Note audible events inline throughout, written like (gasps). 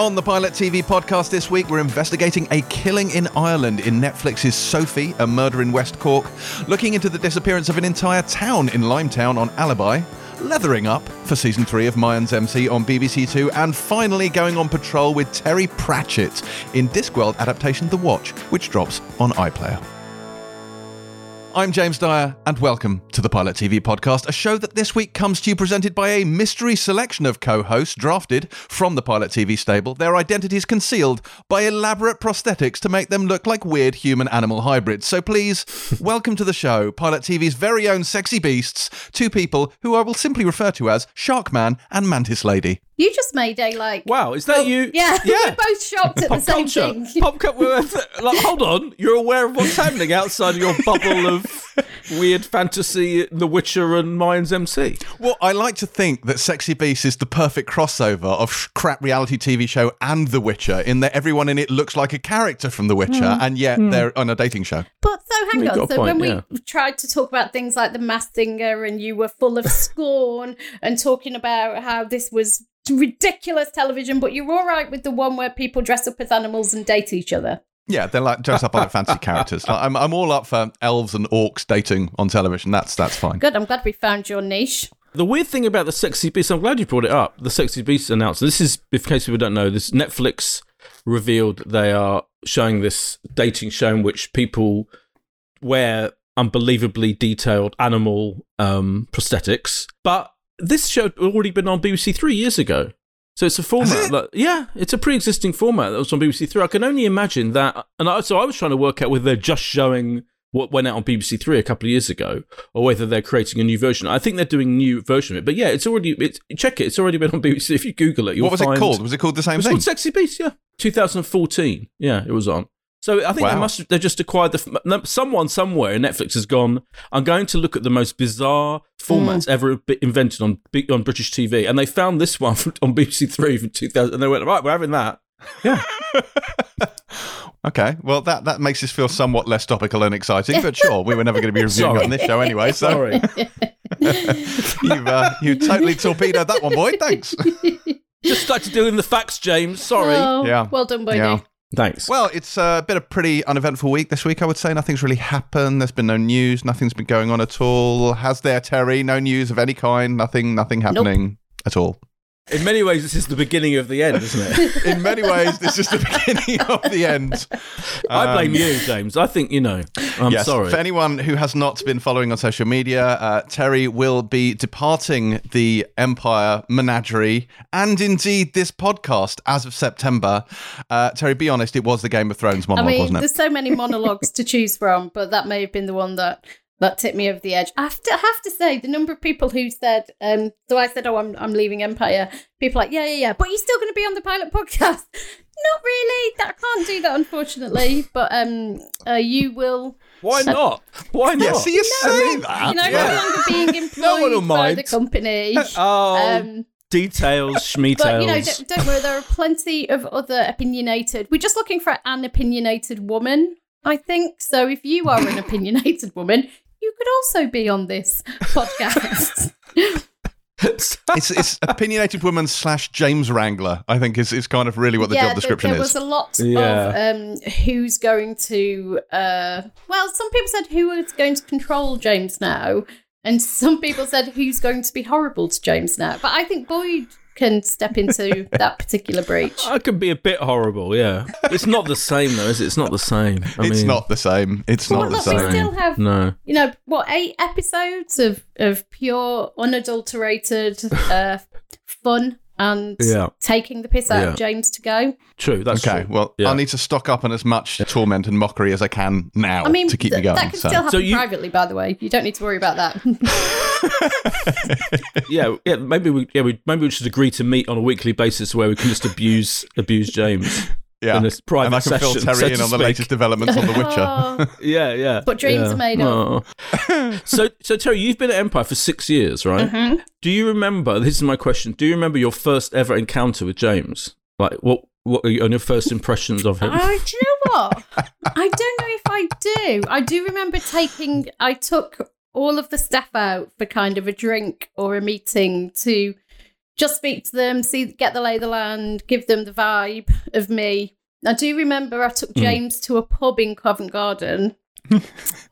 On the Pilot TV podcast this week, we're investigating a killing in Ireland in Netflix's Sophie, a murder in West Cork, looking into the disappearance of an entire town in Limetown on Alibi, leathering up for season three of Mayans MC on BBC Two, and finally going on patrol with Terry Pratchett in Discworld adaptation The Watch, which drops on iPlayer. I'm James Dyer, and welcome to the Pilot TV podcast, a show that this week comes to you presented by a mystery selection of co hosts drafted from the Pilot TV stable, their identities concealed by elaborate prosthetics to make them look like weird human animal hybrids. So please, (laughs) welcome to the show, Pilot TV's very own sexy beasts, two people who I will simply refer to as Sharkman and Mantis Lady. You just made a like. Wow, is that Oh, you? (laughs) Yeah, yeah. (laughs) we're both shocked at the same culture. thing. (laughs) Pop culture. Like, hold on. You're aware of what's happening outside of your bubble of weird fantasy, The Witcher, and Mayans MC. Well, I like to think that Sexy Beast is the perfect crossover of crap reality TV show and The Witcher, in that everyone in it looks like a character from The Witcher, hmm. and yet hmm. they're on a dating show. But so hang You on. got a So when point, we tried to talk about things like the Masked Singer, and you were full of scorn and talking about how this was ridiculous television, but you're all right with the one where people dress up as animals and date each other. Yeah, they're like dressed up like (laughs) fancy characters. Like, I'm, I'm all up for elves and orcs dating on television. That's that's fine. Good. I'm glad we found your niche. The weird thing about the Sexy Beast, I'm glad you brought it up. The Sexy Beast announced This is, in case people don't know, this Netflix revealed they are showing this dating show in which people wear unbelievably detailed animal um, prosthetics. But this show had already been on BBC Three years ago. So it's a format that, yeah, it's a pre-existing format that was on BBC Three. I can only imagine that, and I, so I was trying to work out whether they're just showing what went out on BBC Three a couple of years ago, or whether they're creating a new version. I think they're doing a new version of it, but yeah, it's already it's check it. It's already been on BBC. If you Google it, you'll What was it called? Was it called the same It was thing? called Sexy Beast. Yeah, 2014. Yeah, it was on. So I think they Wow. must they just acquired the someone somewhere in Netflix has gone. I'm going to look at the most bizarre formats ever invented on on British TV, and they found this one from, (laughs) on BBC Three from 2000, and they went right, we're having that. Yeah, (laughs) Okay, well that that makes us feel somewhat less topical and exciting, but sure, we were never going to be reviewing Sorry. on this show anyway. So sorry. (laughs) you've uh, you totally torpedoed that one, boy. Thanks. just like to started doing the facts, James. Sorry. Oh, Yeah. Well done, buddy. Yeah. Thanks. Well, it's uh, been a pretty uneventful week this week, I would say. Nothing's really happened. There's been no news. Nothing's been going on at all. Has there, Terri? No news of any kind. Nothing. Nothing happening at all. In many ways, this is the beginning of the end, isn't it? (laughs) In many ways, this is the beginning of the end. I blame Um, you, James. I think you know. I'm yes, sorry. For anyone who has not been following on social media, uh, Terri will be departing the Empire menagerie and indeed this podcast as of September. Uh, Terri, be honest, it was the Game of Thrones I monologue, mean, wasn't it? there's so many monologues to choose from, but that may have been the one that that tipped me over the edge. I have to, I have to say, the number of people who said, um, so I said, oh, I'm, I'm leaving Empire. People are like, yeah, yeah, yeah, but you're still going to be on the pilot podcast. (laughs) Not really. That I can't do that, unfortunately. But um, uh, you will. Why not? Why not? Yeah, see, you say that. You know, yeah. no longer being employed (laughs) No one will by mind. the company. (laughs) Oh, Um, details, schmeetails. but you know, don't, don't worry. There are plenty of other opinionated. We're just looking for an opinionated woman. I think so. If you are an opinionated woman, you could also be on this (laughs) podcast. (laughs) it's it's opinionated woman slash James Wrangler. I think is is kind of really what the yeah, job description is. there, there is. was a lot Yeah. of um, who's going to. Uh, well, some people said who is going to control James now, and some people said who's going to be horrible to James now. But I think Boyd can step into that particular breach. I could be a bit horrible, yeah. It's not the same though, is it? It's not the same. I it's mean, not the same. It's Well, not the look, we still have No. you know what eight episodes of of pure unadulterated uh fun and Yeah. taking the piss out Yeah. of james to go True, that's Okay, true. well, Yeah. I'll need to stock up on as much torment and mockery as I can now i mean to keep th- me going. that can so. still happen So you- privately by the way you don't need to worry about that (laughs) (laughs) yeah, yeah. Maybe we, yeah, we, maybe we should agree to meet on a weekly basis where we can just abuse, abuse James. Yeah, in this private and I can fill Terri so in to on the latest developments on The Witcher. (laughs) Oh, Yeah, yeah. But dreams yeah. are made of. Oh. so, so Terri, you've been at Empire for six years, right? Mm-hmm. Do you remember? This is my question. Do you remember your first ever encounter with James? Like, what? What are your, on your first impressions of him? Oh, do you know what? (laughs) I don't know if I do. I do remember taking. I took all of the staff out for kind of a drink or a meeting to just speak to them, see, get the lay of the land, give them the vibe of me. I do remember I took James to a pub in Covent Garden, (laughs) uh,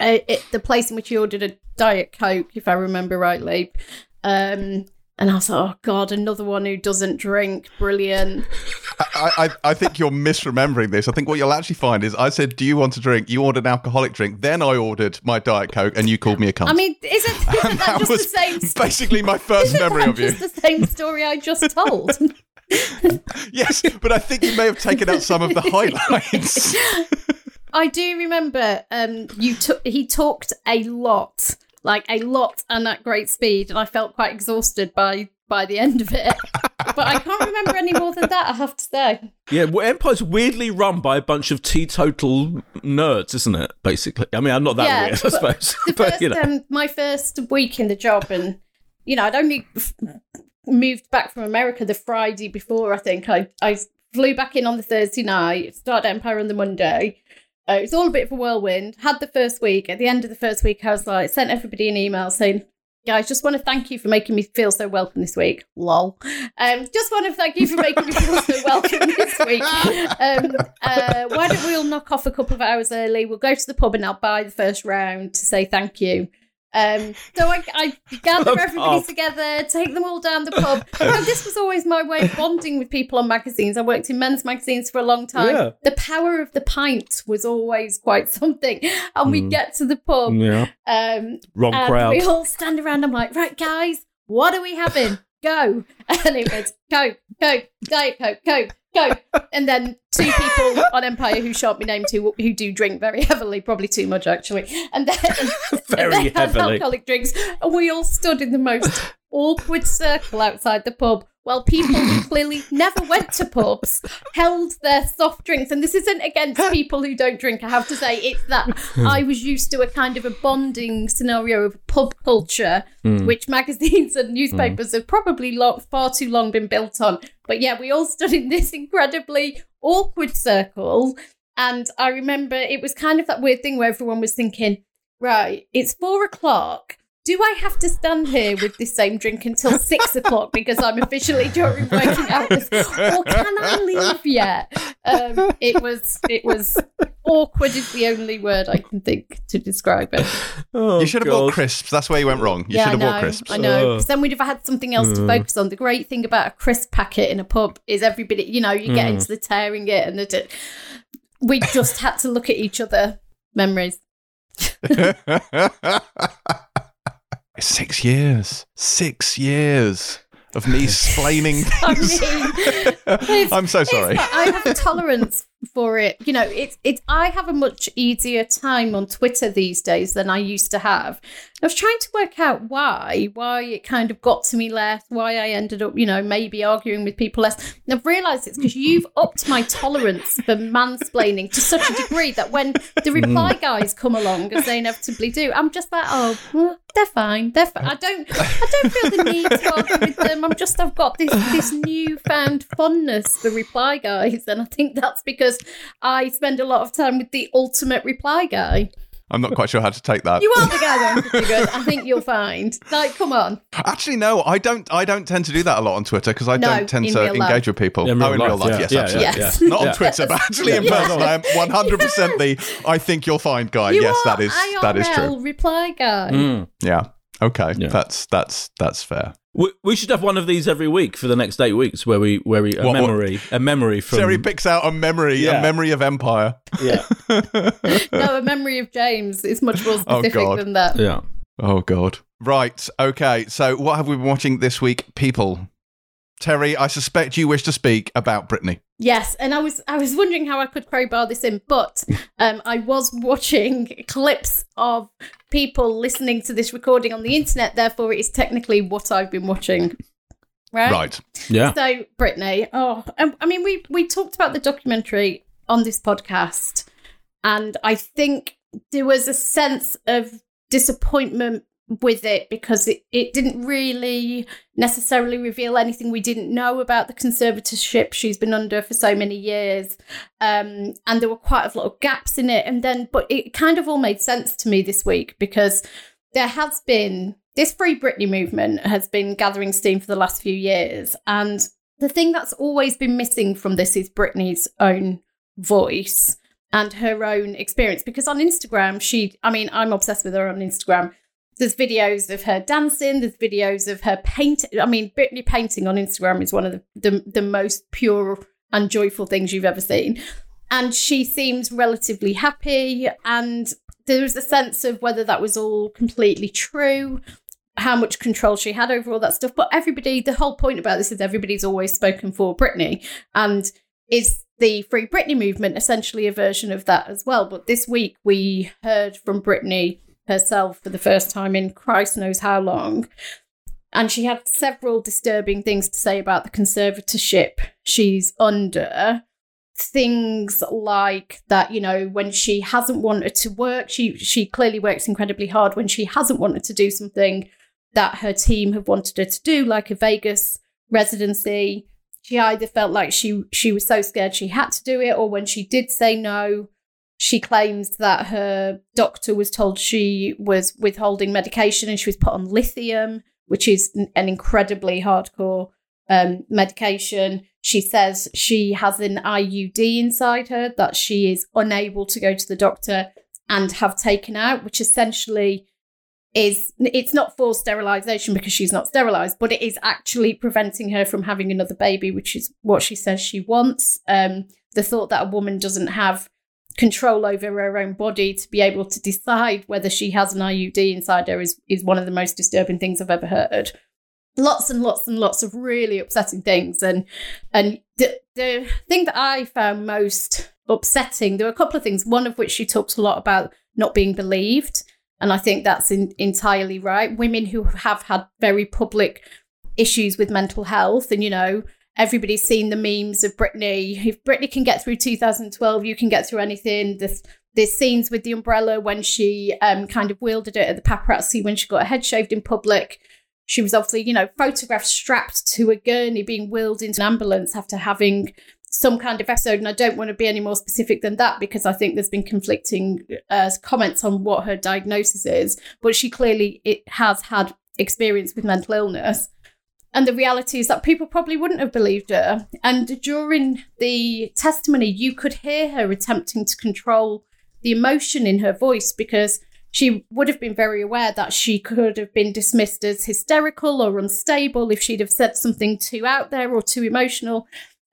it, the place in which he ordered a Diet Coke, if I remember rightly. Um, and I was like, oh God, another one who doesn't drink. Brilliant. (laughs) I, I, I think you're misremembering this. I think what you'll actually find is I said, Do you want a drink? You ordered an alcoholic drink. Then I ordered my Diet Coke and you called me a cunt. I mean, isn't, isn't (laughs) that, that just the same st- basically my first isn't memory that of you. the same story I just told? (laughs) Yes, but I think you may have taken out some of the highlights. I do remember um, you took he talked a lot, like a lot, and at great speed, and I felt quite exhausted by by the end of it. (laughs) but I can't remember any more than that. I have to say. Yeah, well, Empire's weirdly run by a bunch of teetotal nerds, isn't it? Basically, I mean, I'm not that Yeah, weird, I suppose. The (laughs) but first, you know, um, my first week in the job, and you know, I'd only f- moved back from America the Friday before. I think I I flew back in on the Thursday night, started Empire on the Monday. Uh, it was all a bit of a whirlwind. Had the first week. At the end of the first week, I was like, sent everybody an email saying, guys, just want to thank you for making me feel so welcome this week. Lol. Um, just want to thank you for making me feel so welcome this week. Um, uh, why don't we all knock off a couple of hours early? We'll go to the pub and I'll buy the first round to say thank you. Um, so I, I gather The everybody pub. together, take them all down the pub. And this was always my way of bonding with people on magazines. I worked in men's magazines for a long time. Yeah. The power of the pint was always quite something. And we Mm. get to the pub, yeah, um, wrong crowd. we all stand around. I'm like, right, guys, what are we having? Go. (laughs) And it was Coke, Coke, Diet Coke, Coke, Coke. And then two people on Empire who shan't be named who, who do drink very heavily, probably too much actually. And then, (laughs) Very and heavily. alcoholic drinks. And we all stood in the most awkward circle outside the pub while people who clearly never went to pubs held their soft drinks. And this isn't against people who don't drink, I have to say. It's that (laughs) I was used to a kind of a bonding scenario of pub culture, Mm. which magazines and newspapers have probably lo- far too long been built on. But yeah, we all stood in this incredibly awkward circle. And I remember it was kind of that weird thing where everyone was thinking, right, it's four o'clock. Do I have to stand here with this same drink until six (laughs) o'clock because I'm officially during working hours, or can I leave yet? Um, it was it was awkward is the only word I can think to describe it. Oh, you should have God. bought crisps. That's where you went wrong. You yeah, should have know, bought crisps. I know. Ugh. 'Cause then we'd have had something else to Mm. focus on. The great thing about a crisp packet in a pub is everybody, you know, you get Mm. into the tearing it, and the, we just had to look at each other. Memories. (laughs) (laughs) Six years. Six years of me (laughs) splaining I things. mean, it's- (laughs) I'm so sorry. I have tolerance for it. You know, it's it's. I have a much easier time on Twitter these days than I used to have. I was trying to work out why, why it kind of got to me less, why I ended up, you know, maybe arguing with people less. And I've realised it's because you've upped my tolerance for mansplaining to such a degree that when the mm. reply guys come along, as they inevitably do, I'm just like, oh, well, they're fine, they're fine. I don't, I don't feel the need to argue with them. I'm just, I've got this this newfound fondness for reply guys, and I think that's because I spend a lot of time with the ultimate reply guy. I'm not quite sure how to take that. You are the guy that I'm pretty good. I think you'll find. Like, come on. Actually, no, I don't. I don't tend to do that a lot on Twitter because I No, don't tend to engage life. with people. In oh, real in real life, life, yeah, yes, yeah, absolutely. yeah, Yes. Not on Yeah. Twitter, but actually in person. I am 100 percent the. I think you'll find guy. You yes, are that is that is true. Reply guy. Mm. Yeah. Okay. Yeah. That's that's that's fair. We, we should have one of these every week for the next eight weeks, where we where we a What- what? memory a memory from Jerry picks out a memory, Yeah. a memory of Empire. yeah (laughs) No, a memory of James is much more Oh, specific God. than that. yeah. Oh God. Right. Okay. So what have we been watching this week, people? Terri, I suspect you wish to speak about Britney. Yes, and I was I was wondering how I could crowbar this in, but um, I was watching (laughs) clips of people listening to this recording on the internet. Therefore, it is technically what I've been watching. Right. Right. Yeah. So, Britney, oh, I mean, we we talked about the documentary on this podcast, and I think there was a sense of disappointment with it because it, it didn't really necessarily reveal anything we didn't know about the conservatorship she's been under for so many years um and there were quite a lot of gaps in it and then but it kind of all made sense to me this week because there has been this Free Britney movement has been gathering steam for the last few years. And the thing that's always been missing from this is Britney's own voice and her own experience. Because on Instagram, she, I mean, I'm obsessed with her on Instagram. There's videos of her dancing, there's videos of her painting. I mean, Britney painting on Instagram is one of the, the, the most pure and joyful things you've ever seen. And she seems relatively happy. And there was a sense of whether that was all completely true how much control she had over all that stuff. But everybody, the whole point about this is everybody's always spoken for Britney. And is the Free Britney movement essentially a version of that as well? But this week we heard from Britney herself for the first time in Christ knows how long. And she had several disturbing things to say about the conservatorship she's under. Things like that, you know, when she hasn't wanted to work, she she clearly works incredibly hard. When she hasn't wanted to do something, that her team have wanted her to do, like a Vegas residency. She either felt like she she was so scared she had to do it, or when she did say no, she claims that her doctor was told she was withholding medication and she was put on lithium, which is an incredibly hardcore um, medication. She says she has an IUD inside her that she is unable to go to the doctor and have taken out, which essentially is it's not for sterilization because she's not sterilized, but it is actually preventing her from having another baby, which is what she says she wants. Um, the thought that a woman doesn't have control over her own body to be able to decide whether she has an IUD inside her is is one of the most disturbing things I've ever heard. Lots and lots and lots of really upsetting things, and and the the thing that I found most upsetting, there were a couple of things. One of which she talked a lot about not being believed and I think that's in, entirely right. Women who have had very public issues with mental health, and you know, everybody's seen the memes of Britney. If Britney can get through 2012, you can get through anything. There's, there's scenes with the umbrella when she um, kind of wielded it at the paparazzi when she got her head shaved in public. She was obviously, you know, photographed strapped to a gurney being wheeled into an ambulance after having some kind of episode, and I don't want to be any more specific than that because I think there's been conflicting uh, comments on what her diagnosis is. But she clearly it has had experience with mental illness, and the reality is that people probably wouldn't have believed her. And during the testimony, you could hear her attempting to control the emotion in her voice because she would have been very aware that she could have been dismissed as hysterical or unstable if she'd have said something too out there or too emotional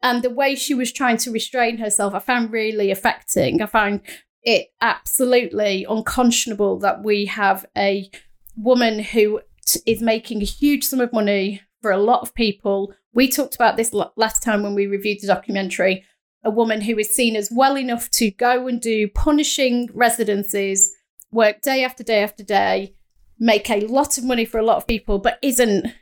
and the way she was trying to restrain herself, I found really affecting. I found it absolutely unconscionable that we have a woman who t- is making a huge sum of money for a lot of people. We talked about this last time when we reviewed the documentary. A woman who is seen as well enough to go and do punishing residencies, work day after day after day, make a lot of money for a lot of people, but isn't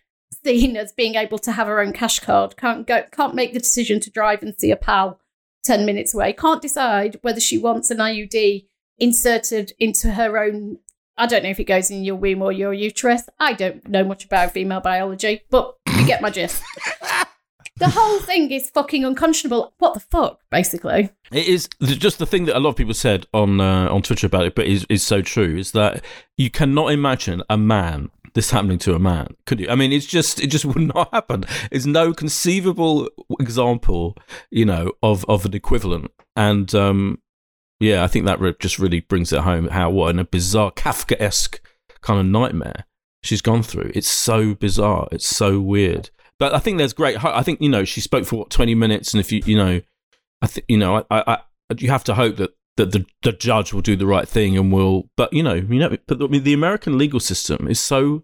seen as being able to have her own cash card, can't go, can't make the decision to drive and see a pal 10 minutes away, can't decide whether she wants an IUD inserted into her own. I don't know if it goes in your womb or your uterus. I don't know much about female biology, but you get my gist. (laughs) the whole thing is fucking unconscionable. What the fuck, basically? It is just the thing that a lot of people said on uh, on Twitter about it, but is is so true. Is that you cannot imagine a man this happening to a man. Could you? I mean, it's just it just (laughs) would not happen. There's no conceivable example, you know, of of an equivalent. And um, yeah, I think that re- just really brings it home how what in a bizarre Kafka esque kind of nightmare she's gone through. It's so bizarre. It's so weird. But I think there's great. I think you know she spoke for what 20 minutes, and if you you know, I think you know, I, I, I you have to hope that that the, the judge will do the right thing and will but you know you know but mean, the American legal system is so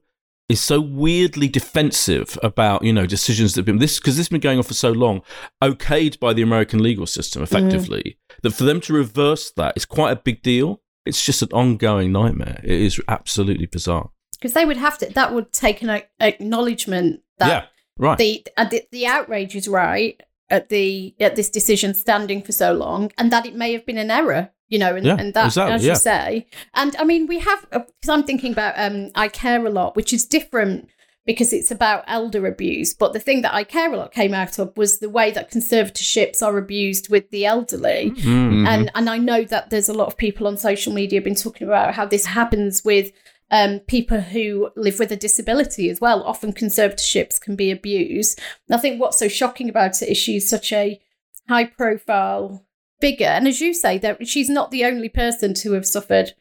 is so weirdly defensive about you know decisions that have been this because this has been going on for so long okayed by the American legal system effectively mm. That for them to reverse that is quite a big deal. It's just an ongoing nightmare. It is absolutely bizarre. Because they would have to that would take an acknowledgement that yeah right. the, uh, the the outrage is right at the at this decision standing for so long and that it may have been an error you know and, yeah, and that exactly, as yeah. you say. And i mean we have because uh, i'm thinking about um i care a lot which is different because it's about elder abuse but the thing that i care a lot came out of was the way that conservatorships are abused with the elderly mm-hmm. and and i know that there's a lot of people on social media been talking about how this happens with um, people who live with a disability as well. Often conservatorships can be abused. And I think what's so shocking about it is she's such a high profile figure. And as you say, that she's not the only person to have suffered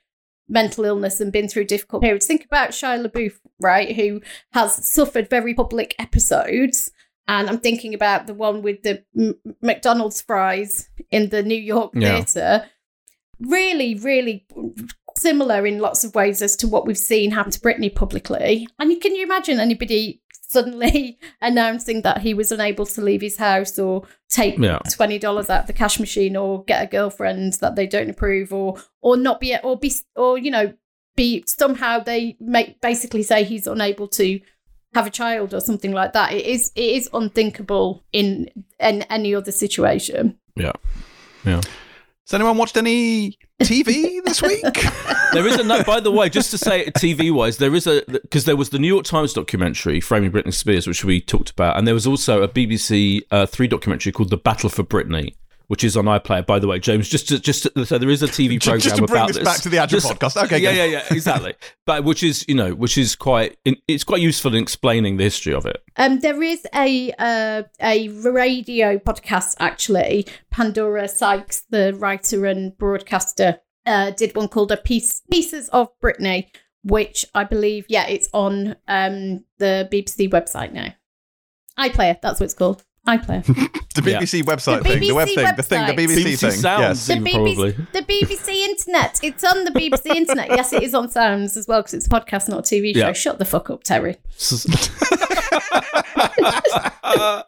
mental illness and been through difficult periods. Think about Shia LaBeouf, right, who has suffered very public episodes. And I'm thinking about the one with the M- McDonald's fries in the New York Yeah. theatre. Really, really similar in lots of ways as to what we've seen happen to Britney publicly. And can you imagine anybody suddenly (laughs) announcing that he was unable to leave his house or take Yeah. twenty dollars out of the cash machine or get a girlfriend that they don't approve or or not be or be or you know be somehow they make basically say he's unable to have a child or something like that. It is it is unthinkable in in any other situation. Yeah. Yeah. Has anyone watched any TV this week? (laughs) There is a note, by the way, just to say TV wise, there is a, because there was the New York Times documentary, Framing Britney Spears, which we talked about, and there was also a BBC uh, three documentary called The Battle for Britney. Which is on iPlayer, by the way, James. Just to, just to, so there is a (laughs) TV program Just to bring about this back to the actual Just- podcast. Okay, yeah, good. yeah, yeah, exactly. (laughs) but which is you know, which is quite, it's quite useful in explaining the history of it. Um, there is a uh, a radio podcast actually. Pandora Sykes, the writer and broadcaster, uh, did one called "A Piece Pieces of Britney," which I believe, yeah, it's on um, the BBC website now. iPlayer, that's what it's called. iPlayer. (laughs) The Yeah. BBC website The thing, the web BBC thing, the thing, the. BBC, BBC thing. Sounds. Yes. the BBC, probably. the BBC Internet. It's on the BBC (laughs) Internet. Yes, it is on Sounds as well because it's a podcast, not a TV show. Yeah. Shut the fuck up, Terri. (laughs)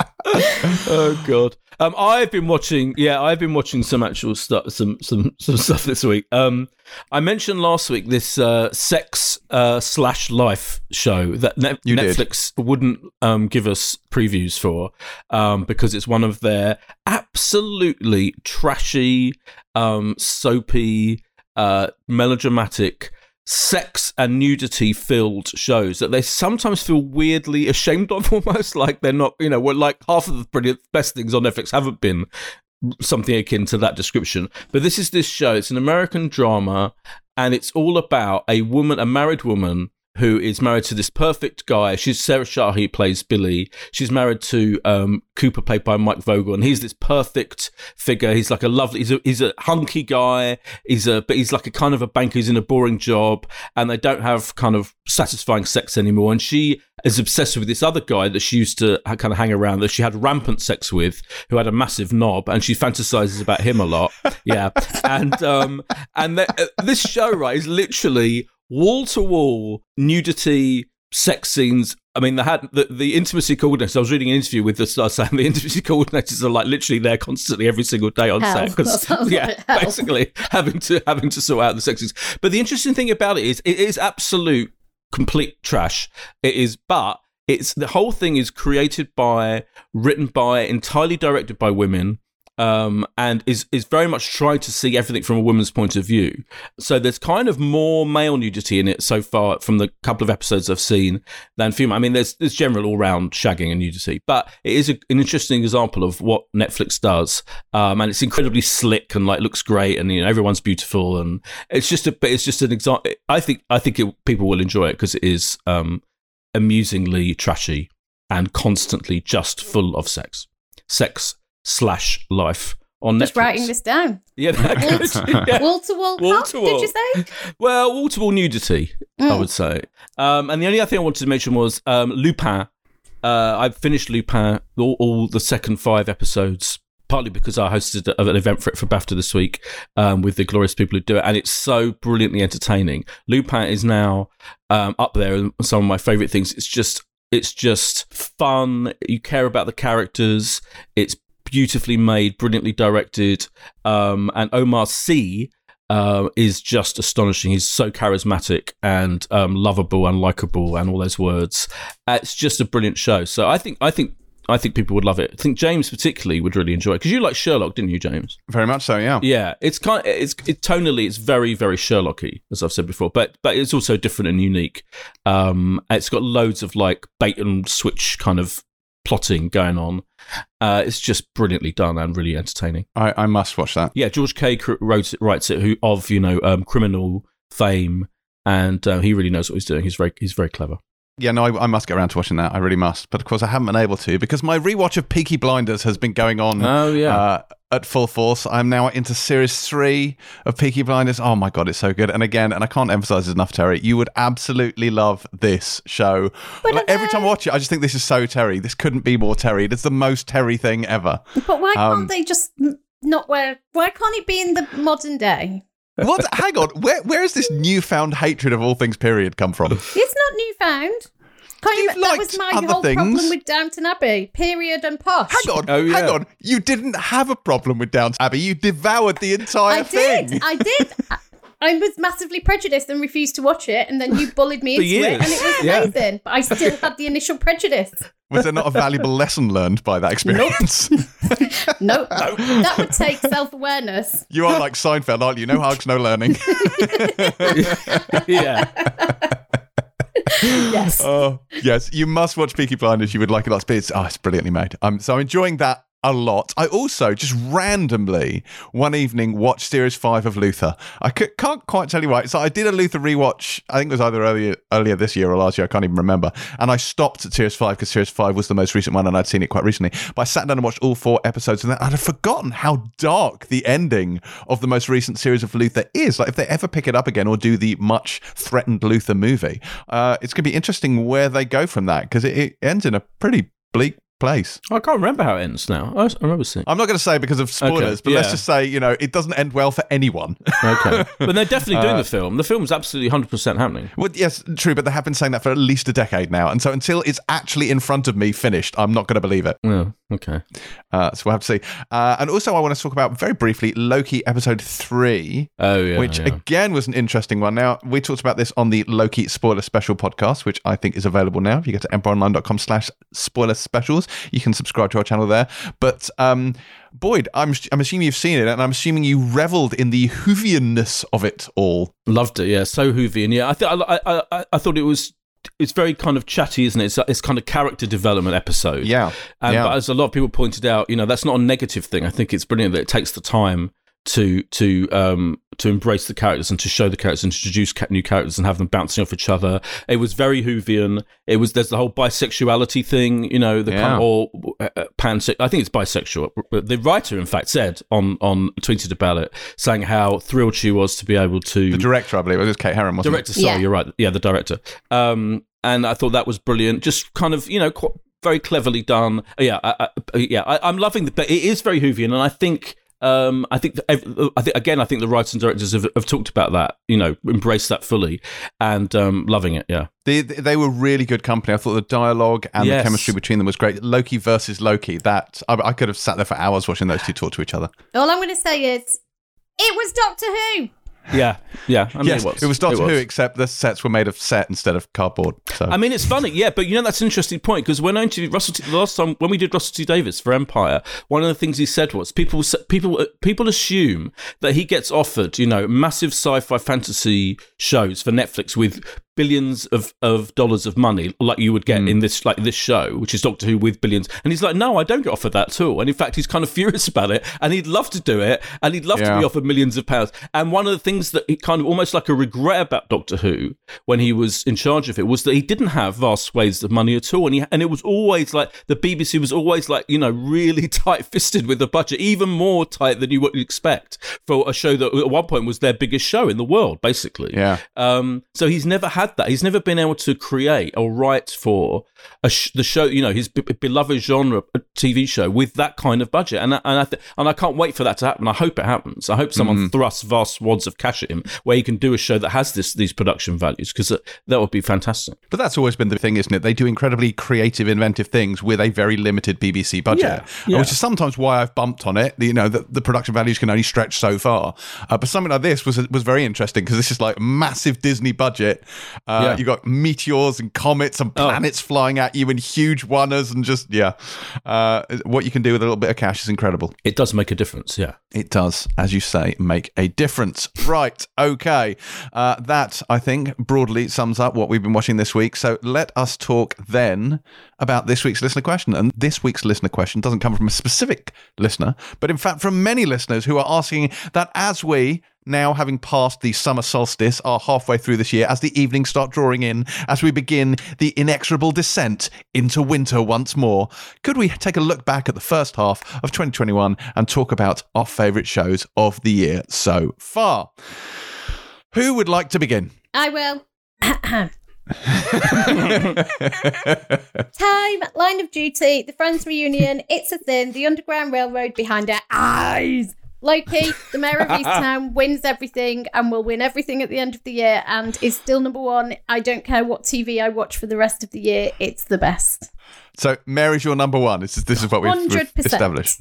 oh god. Um, I've been watching. Yeah, I've been watching some actual stuff, some some some stuff this week. Um, I mentioned last week this uh, sex uh, slash life show that Net- You did. Netflix wouldn't um, give us previews for um, because it's one of their absolutely trashy, um, soapy, uh, melodramatic sex and nudity filled shows that they sometimes feel weirdly ashamed of (laughs) almost like they're not you know well, like half of the brilliant best things on netflix haven't been something akin to that description. But this is this show. It's an american drama and it's all about a woman a married woman who is married to this perfect guy. She's Sarah Shahi plays Billie. She's married to um, Cooper played by Mike Vogel, and he's this perfect figure. He's like a lovely. He's a he's a hunky guy. He's a but he's like a kind of a banker. He's in a boring job, and they don't have kind of satisfying sex anymore. And she is obsessed with this other guy that she used to kind of hang around that she had rampant sex with, who had a massive knob, and she fantasizes about him a lot. (laughs) Yeah, and um and th- uh, this show right is literally wall to wall nudity sex scenes. I mean, they had the, the intimacy coordinators. I was reading an interview with the star saying the intimacy (laughs) coordinators are like literally there constantly every single day on Hell. set (laughs) sounds (laughs) yeah, like basically having to having to sort out the sex scenes. But the interesting thing about it is it is absolute complete trash. It is, but it's the whole thing is created by, written by, entirely directed by women. Um, and is is very much trying to see everything from a woman's point of view. So there's kind of more male nudity in it so far from the couple of episodes I've seen than female. I mean, there's there's general all round shagging and nudity, but it is a, an interesting example of what Netflix does, um, and it's incredibly slick and like looks great, and you know everyone's beautiful, and it's just a it's just an example. I think I think it, people will enjoy it because it is um, amusingly trashy and constantly just full of sex, sex slash life on Just Netflix. writing this down. (laughs) Yeah. Wall to wall Wall to did you say? Well, wall to wall nudity, I Mm. would say. Um, and the only other thing I wanted to mention was um, Lupin. Uh, I finished Lupin, all, all the second five episodes, partly because I hosted an event for it for BAFTA this week um, with the glorious people who do it, and it's so brilliantly entertaining. Lupin is now um, up there, and some of my favourite things. It's just, it's just fun. You care about the characters. It's beautifully made, brilliantly directed, um, and Omar Sy uh, is just astonishing. He's so charismatic and um, lovable and likable and all those words. Uh, it's just a brilliant show. So I think I think I think people would love it. I think James particularly would really enjoy it because you like Sherlock, didn't you, James? Very much so, yeah. Yeah, it's kind. It's it, tonally, it's very very Sherlocky, as I've said before. But but it's also different and unique. Um, it's got loads of like bait and switch kind of plotting going on. Uh, it's just brilliantly done and really entertaining. I, I must watch that. Yeah, George cr- wrote it, writes it, who of you know um, criminal fame and uh, he really knows what he's doing. He's very he's very clever. Yeah, no, I, I must get around to watching that. I really must. But of course, I haven't been able to because my rewatch of Peaky Blinders has been going on Oh yeah, uh, at full force. I'm now into series three of Peaky Blinders. Oh my god, it's so good! And again, and I can't emphasize enough, Terri. You would absolutely love this show. But Like, every time I watch it, I just think this is so Terri. This couldn't be more Terri. It's the most Terri thing ever. But why Um, can't they just not wear? Why can't it be in the modern day? What? Hang on. Where where has this newfound hatred of all things period come from? It's not newfound. Can't you, You've that was my whole things. problem with Downton Abbey. Period and posh. Hang on. Oh, yeah. Hang on. You didn't have a problem with Downton Abbey. You devoured the entire I thing. did. I did. I- I was massively prejudiced and refused to watch it, and then you bullied me For into it, and it was Yeah. amazing. But I still had the initial prejudice. Was there not a valuable lesson learned by that experience? (laughs) (laughs) Nope. That would take self awareness. you are like Seinfeld, aren't you? No hugs, no learning. (laughs) yeah. (laughs) Yes. Oh, yes. You must watch Peaky Blinders. You would like it lots. But it's, oh, it's brilliantly made. Um, so I'm enjoying that a lot. I also just randomly one evening watched series five of Luther. I c- can't quite tell you why. So I did a Luther rewatch. I think it was either earlier earlier this year or last year. I can't even remember. And I stopped at series five because series five was the most recent one, and I'd seen it quite recently. But I sat down and watched all four episodes, and I'd have forgotten how dark the ending of the most recent series of Luther is. Like if they ever pick it up again or do the much threatened Luther movie, uh, it's going to be interesting where they go from that because it, it ends in a pretty bleak place. I can't remember how it ends now. I, remember seeing. I'm not going to say because of spoilers, Okay, but let's just say, you know, it doesn't end well for anyone. Okay, (laughs) but they're definitely Uh, doing the film. The film's absolutely hundred percent happening. well, yes, true, but they have been saying that for at least a decade now. And so until it's actually in front of me finished, I'm not going to believe it. Oh, okay. Uh, so we'll have to see. Uh, and also, I want to talk about very briefly Loki episode three. Oh yeah. which yeah. again was an interesting one. Now, we talked about this on the Loki spoiler special podcast, which I think is available now. If you go to empireonline.com slash spoiler specials, you can subscribe to our channel there. But um, Boyd, I'm, I'm assuming you've seen it, and I'm assuming you reveled in the Whovianness of it all. Loved it, yeah. So Whovian, yeah. I think I, I, I, I thought it was. It's very kind of chatty, isn't it? It's, it's kind of character development episode. Yeah. And yeah. but as a lot of people pointed out, you know, that's not a negative thing. I think it's brilliant that it takes the time to to um to embrace the characters and to show the characters and to introduce new characters and have them bouncing off each other. It was very Whovian. It was there's the whole bisexuality thing, you know, the Yeah. or uh, uh, panse- I think it's bisexual. The writer, in fact, said on on tweeted about it, saying how thrilled she was to be able to the director, I believe, it was Kate Herron, wasn't director. Sorry, Yeah. you're right. Yeah, the director. Um, and I thought that was brilliant. Just kind of, you know, qu- very cleverly done. Yeah, I, I, yeah. I, I'm loving the. But it is very Whovian, and I think. Um, I think, that ev- I think again. I think the writers and directors have, have talked about that. You know, embraced that fully, and um, loving it. Yeah, They, they were really good company. I thought the dialogue and Yes. the chemistry between them was great. Loki versus Loki. That I, I could have sat there for hours watching those two talk to each other. All I'm going to say is, it was Doctor Who. Yeah, yeah. I mean, yes, it was. Doctor It Who, except the sets were made of set instead of cardboard. So I mean, it's funny, yeah, but you know that's an interesting point because when I interviewed Russell T, the last time when we did Russell T Davies for Empire, one of the things he said was people people uh, people assume that he gets offered, you know, massive sci-fi fantasy shows for Netflix with billions of, of dollars of money like you would get in this like this show which is doctor who with billions and he's like no i don't get offered that at all and in fact he's kind of (laughs) furious about it and he'd love to do it and he'd love to be offered millions of pounds and one of the things that he kind of almost like a regret about doctor who when he was in charge of it was that he didn't have vast swathes of money at all and he and it was always like the bbc was always like you know really (laughs) tight-fisted with the budget even more tight than you would expect for a show that at one point was their biggest show in the world basically yeah, um, so he's never had that. He's never been able to create or write for a sh- the show, you know, his b- beloved genre TV show with that kind of budget. And I- and I th- and I can't wait for that to happen. I hope it happens. I hope someone thrusts vast wads of cash at him where you can do a show that has this these production values because that would be fantastic. but that's always been the thing, isn't it? They do incredibly creative, inventive things with a very limited BBC budget, Yeah, yeah. which is sometimes why I've bumped on it. You know, the, the production values can only stretch so far. Uh, but something like this was was very interesting because this is like massive Disney budget. Uh, Yeah. You got meteors and comets and Oh. planets flying at you and huge wonders and just yeah, uh, what you can do with a little bit of cash is incredible. It does make a difference. Yeah. It does, as you say, make a difference. Right. Okay. Uh, that, I think, broadly sums up what we've been watching this week. So let us talk then about this week's listener question. And this week's listener question doesn't come from a specific listener, but in fact from many listeners who are asking that as we now having passed the summer solstice, are halfway through this year as the evenings start drawing in, as we begin the inexorable descent into winter once more, could we take a look back at the first half of 2021 and talk about our favourite shows of the year so far? Who would like to begin? I will. (laughs) Time, Line of Duty, The Friends Reunion, It's a Thing, The Underground Railroad Behind Her Eyes. Loki, the Mare of East (laughs) Town, wins everything and will win everything at the end of the year and is still number one. I don't care what TV I watch for the rest of the year, it's the best. So, Mare's your number one. This is, this is what we've, we've established.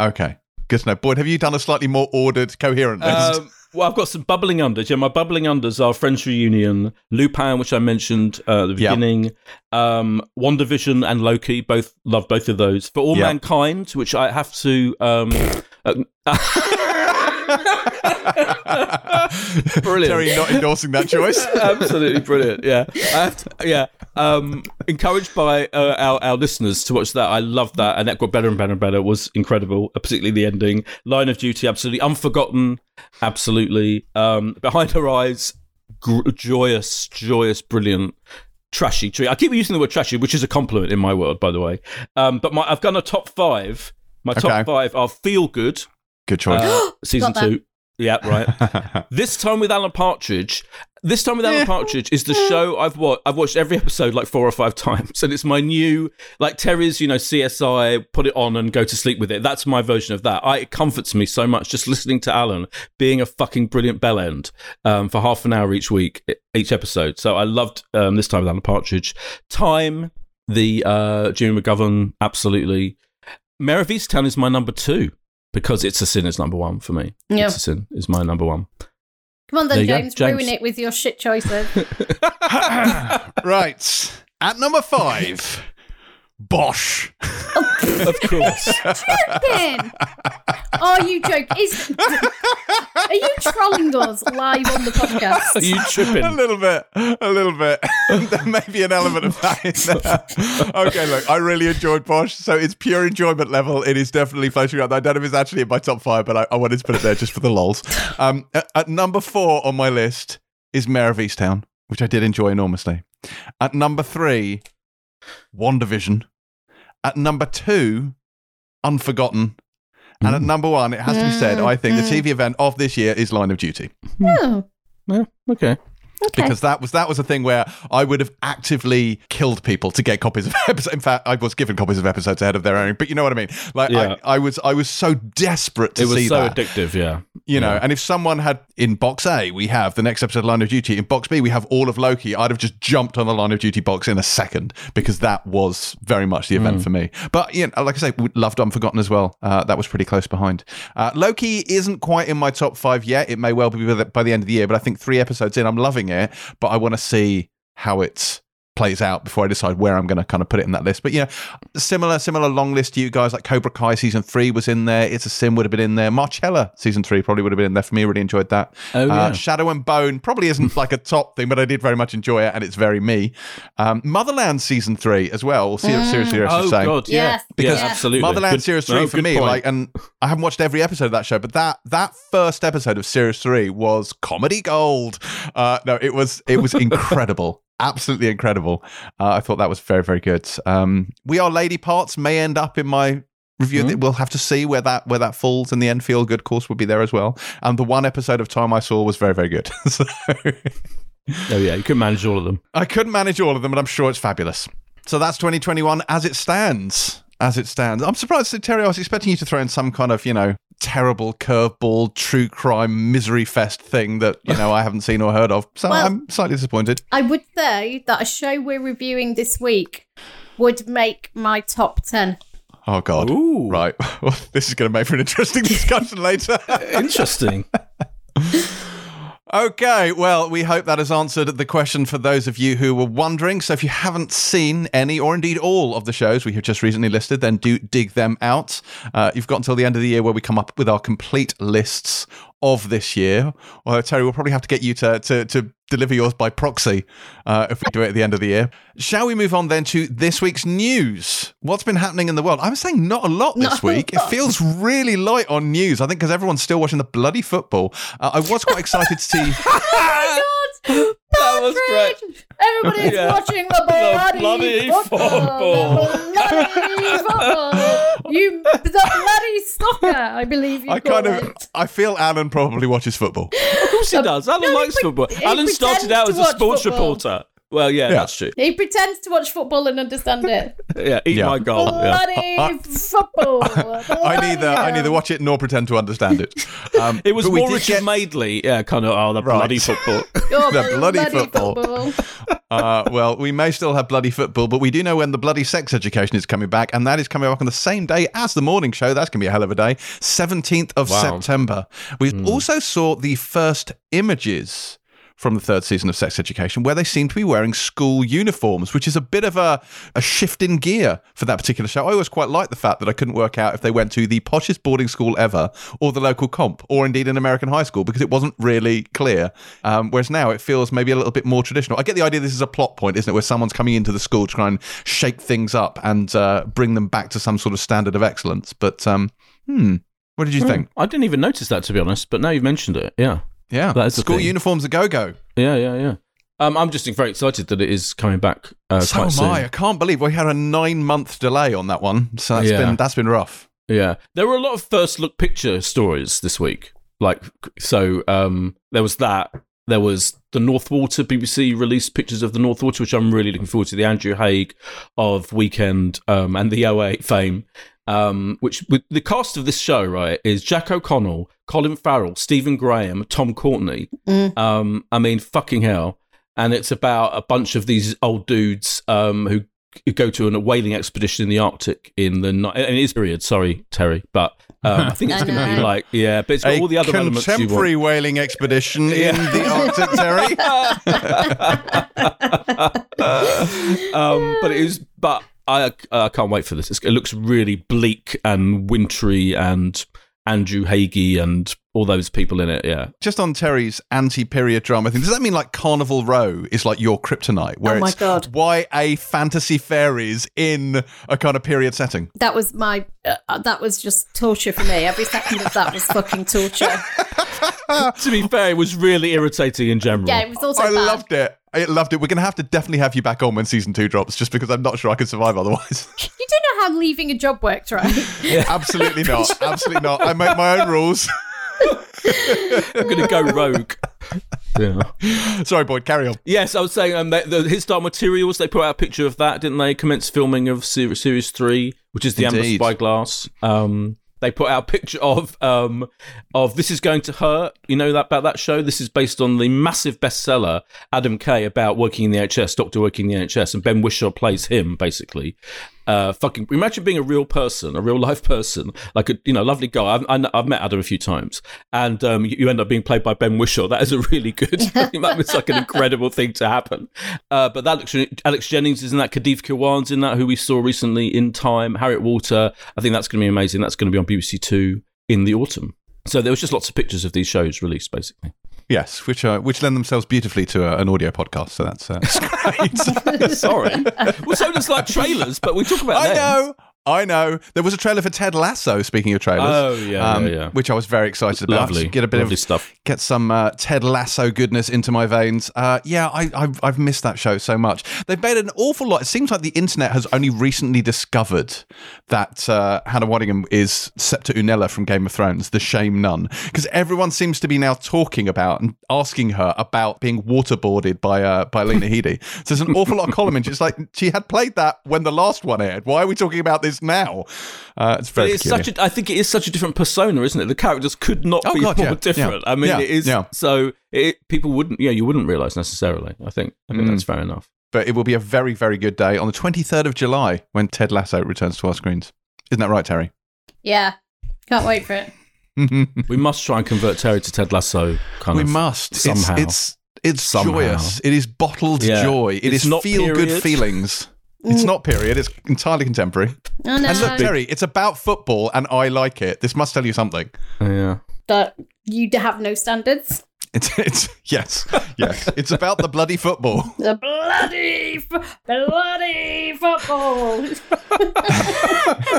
Okay. Good to know. Boyd, have you done a slightly more ordered, coherent list? Um, well, I've got some bubbling unders. Yeah, my bubbling unders are Friends Reunion, Lupin, which I mentioned uh, at the Yeah. beginning, um, WandaVision and Loki. Both love both of those. For All Yeah. Mankind, which I have to. Um, uh, (laughs) Brilliant. Terri not endorsing that choice. (laughs) Absolutely brilliant. Yeah, I have to, yeah. Um, encouraged by uh, our our listeners to watch that. I love that, and that got better and better and better. It was incredible, uh, particularly the ending. Line of Duty, absolutely unforgotten. Absolutely. Um, Behind Her Eyes, gr- joyous, joyous, brilliant. Trashy tree. I keep using the word trashy, which is a compliment in my world, by the way. Um, but my, I've done a top five. My top Okay. five are Feel Good, Good choice. uh, (gasps) season two. Yeah, right. (laughs) this time with Alan Partridge. This time with Alan (laughs) Partridge is the show I've watched. I've watched every episode like four or five times, and it's my new like Terri's. You know, CSI. Put it on and go to sleep with it. That's my version of that. I, it comforts me so much just listening to Alan being a fucking brilliant bell end um, for half an hour each week, each episode. So I loved um, this time with Alan Partridge. Time the uh, Jimmy McGovern absolutely. Mare of Easttown is my number two because it's a sin is number one for me. Yeah. It's a sin is my number one. Come on then, James, James. ruin it with your shit choices. (laughs) (laughs) right. At number five, (laughs) Bosch. (laughs) of course. Ben! Are you joking? Is, are you trolling us live on the podcast? Are you tripping? A little bit, a little bit. (laughs) there may be an element of that in there. Okay, look, I really enjoyed Bosch, so it's pure enjoyment level. It is definitely floating around. I don't know if it's actually in my top five, but I, I wanted to put it there just for the lols. Um, at, at number four on my list is Mare of Easttown, which I did enjoy enormously. At number three, WandaVision. At number two, Unforgotten. And at hmm. number one, it has to be said, I think the hmm. TV event of this year is Line of Duty. Hmm. Oh, Yeah, okay. Okay. because that was that was a thing where I would have actively killed people to get copies of (laughs) episodes. In fact, I was given copies of episodes ahead of their own. But you know what I mean? Like Yeah. I, I was I was so desperate to It was so that. addictive, yeah. you know, Yeah. and if someone had in box A, we have the next episode of Line of Duty. In box B, we have all of Loki. I'd have just jumped on the Line of Duty box in a second because that was very much the Mm. event for me. But you know, like I say, loved Unforgotten as well. Uh, that was pretty close behind. Uh, Loki isn't quite in my top five yet. It may well be by the, by the end of the year, but I think three episodes in, I'm loving it. But I want to see how it plays out before I decide where I'm going to kind of put it in that list. But yeah, similar similar long list to you guys. Like Cobra Kai season three was in there. It's a Sin would have been in there. Marcella season three probably would have been in there for me. Really enjoyed that. Oh, yeah. uh, Shadow and Bone probably isn't like a top thing, but I did very much enjoy it, and it's very me. Um, Motherland season three as well. Ser- Seriously, I should Oh, say. God, yeah. Yes. Because yeah, absolutely. Motherland Good- Series Three no, for me, point. like, and I haven't watched every episode of that show, but that that first episode of Series Three was comedy gold. Uh, no, it was it was (laughs) incredible, absolutely incredible. Uh, I thought that was very very good. Um, we are Lady Parts may end up in my review. Mm-hmm. We'll have to see where that where that falls. In the end, feel good course would be there as well. And the one episode of Time I saw was very very good. (laughs) so Oh, yeah, you can manage all of them. I couldn't manage all of them, but I'm sure it's fabulous. So that's 2021 as it stands. As it stands. I'm surprised, Terri. I was expecting you to throw in some kind of, you know, terrible curveball, true crime, misery fest thing that, you know, I haven't seen or heard of. So Well- I'm slightly disappointed. I would say that a show we're reviewing this week would make my top 10. Oh, God. Ooh. Right. (laughs) Well, this is going to make for an interesting (laughs) discussion later. Interesting. (laughs) Okay, well, we hope that has answered the question for those of you who were wondering. So, if you haven't seen any or indeed all of the shows we have just recently listed, then do dig them out. Uh, you've got until the end of the year where we come up with our complete lists of this year. Although Terri, we'll probably have to get you to to, to deliver yours by proxy uh, if we do it at the end of the year. Shall we move on then to this week's news? What's been happening in the world? I'm saying not a lot this Not week. It feels really light on news. I think because everyone's still watching the bloody football. Uh, I was quite excited to see. (laughs) God, (gasps) That was great. Everybody's Yeah. watching the bloody, bloody football. The bloody football. You, the bloody soccer, I believe you I call kind of. I feel Alan probably watches football. Of course he um, does. Alan no, likes pre- football. he Alan started out as a sports football. reporter. Well, yeah, Yeah. that's true. He pretends to watch football and understand it. (laughs) Yeah, eat Yeah. my goal. Yeah. Bloody football. (laughs) I neither, I neither watch it nor pretend to understand it. Um, (laughs) It was but more Richard get- Madeley. Yeah, kind of. Oh, the Right. bloody football. Oh, The bloody football. Uh, well, we may still have bloody football, but we do know when the bloody sex education is coming back, and that is coming back on the same day as the morning show. That's going to be a hell of a day. 17th of Wow. September. We Hmm. also saw the first images from the third season of Sex Education, where they seem to be wearing school uniforms, which is a bit of a, a shift in gear for that particular show. I always quite liked the fact that I couldn't work out if they went to the poshest boarding school ever or the local comp, or indeed an American high school, because it wasn't really clear. Um, whereas now it feels maybe a little bit more traditional. I get the idea this is a plot point, isn't it, where someone's coming into the school to try and shake things up and uh, bring them back to some sort of standard of excellence. But, um, hmm, what did you think? I didn't even notice that to be honest, but now you've mentioned it. Yeah, Yeah, That is school thing. uniforms a go go. yeah, yeah, yeah. Um, I'm just very excited that it is coming back uh, So am soon. I. I can't believe we had a nine month delay on that one. So that's Yeah. been that's been rough. Yeah, there were a lot of first look picture stories this week. Like, so um, there was that. There was the North Water. BBC released pictures of the North Water, which I'm really looking forward to. The Andrew Haigh of Weekend um, and the 08 fame. Um, which with the cast of this show, right, is Jack O'Connell, Colin Farrell, Stephen Graham, Tom Courtenay. Mm. Um, I mean, fucking hell. And it's about a bunch of these old dudes um, who, who go to a whaling expedition in the Arctic in the ni- and it is period. Sorry, Terry, but um, I think (laughs) it's going to be like yeah, but it's got A all the other elements you want. contemporary whaling expedition in the Arctic, Terry. (laughs) um, but it is, but I can't wait for this. It's, it looks really bleak and wintry, and Andrew Haigh and all those people in it. Yeah, Just on Terry's anti-period drama thing, does that mean like Carnival Row is like your kryptonite, where Oh my it's God. why a fantasy fairies in a kind of period setting? That was my. Uh, that was just torture for me. Every second of that was fucking torture. (laughs) to be fair, it was really irritating in general. Yeah, it was also I bad. loved it. I loved it. We're going to have to definitely have you back on when season two drops, just because I'm not sure I could survive otherwise. (laughs) You do know how leaving a job worked, right? (laughs) Absolutely not. Absolutely not. I make my own rules. I'm going to go rogue. Yeah. Sorry, Boyd, carry on. Yes, I was saying um, the, the His Dark Materials. They put out a picture of that, didn't they? Commence filming of ser- series three, which is the Amber Indeed. Spyglass. Um, they put out a picture of um, of This Is Going to Hurt. You know that about that show. This is based on the massive bestseller Adam Kay about working in the NHS, doctor working in the NHS, and Ben Whishaw plays him basically. Uh, fucking imagine being a real person, a real life person, like a you know lovely guy. I've, I've met Adam a few times, and um, you, you end up being played by Ben Whishaw. That is a really good. (laughs) (laughs) it's like an incredible thing to happen. Uh, but that Alex, Alex Jennings is in that. Kadiff Kirwan's in that, who we saw recently in Time. Harriet Walter. I think that's going to be amazing. That's going to be on BBC Two in the autumn. So there was just lots of pictures of these shows released, basically. Yes, which uh, which lend themselves beautifully to uh, an audio podcast. So that's, uh, that's (laughs) great. (laughs) Sorry. well, so does like trailers, but we talk about I them. know. I know. There was a trailer for Ted Lasso. Speaking of trailers, Oh, yeah, um, yeah, yeah. which I was very excited about. Lovely, Get a bit lovely of stuff. Get some uh, Ted Lasso goodness into my veins. Uh, yeah, I, I've, I've missed that show so much. They've made an awful lot. It seems like the internet has only recently discovered that uh, Hannah Waddingham is Septa Unella from Game of Thrones, the Shame Nun, because everyone seems to be now talking about and asking her about being waterboarded by uh, by Lena Headey. So there's an awful lot of column in. She's like, she had played that when the last one aired. Why are we talking about this now? Uh, it's But very it's peculiar. such a, I think it is such a different persona, isn't it? The characters could not Oh, be God, more yeah, different. yeah, I mean, yeah, it is yeah. so it, people wouldn't, yeah, you wouldn't realize necessarily. I think, I think Mm. that's fair enough. but it will be a very, very good day on the 23rd of July when Ted Lasso returns to our screens. Isn't that right, Terry? Yeah, can't wait for it. (laughs) We must try and convert Terry to Ted Lasso. Kind of. we of must. somehow. It's it's, it's Somehow. joyous. It is bottled Yeah. joy. It It's is not feel good feelings. (laughs) It's not period. It's entirely contemporary. I know. And look, Terry, it's about football, and I like it. This must tell you something. yeah. that you have no standards. It's it's yes yes. (laughs) It's about the bloody football. The bloody, f- bloody football. (laughs)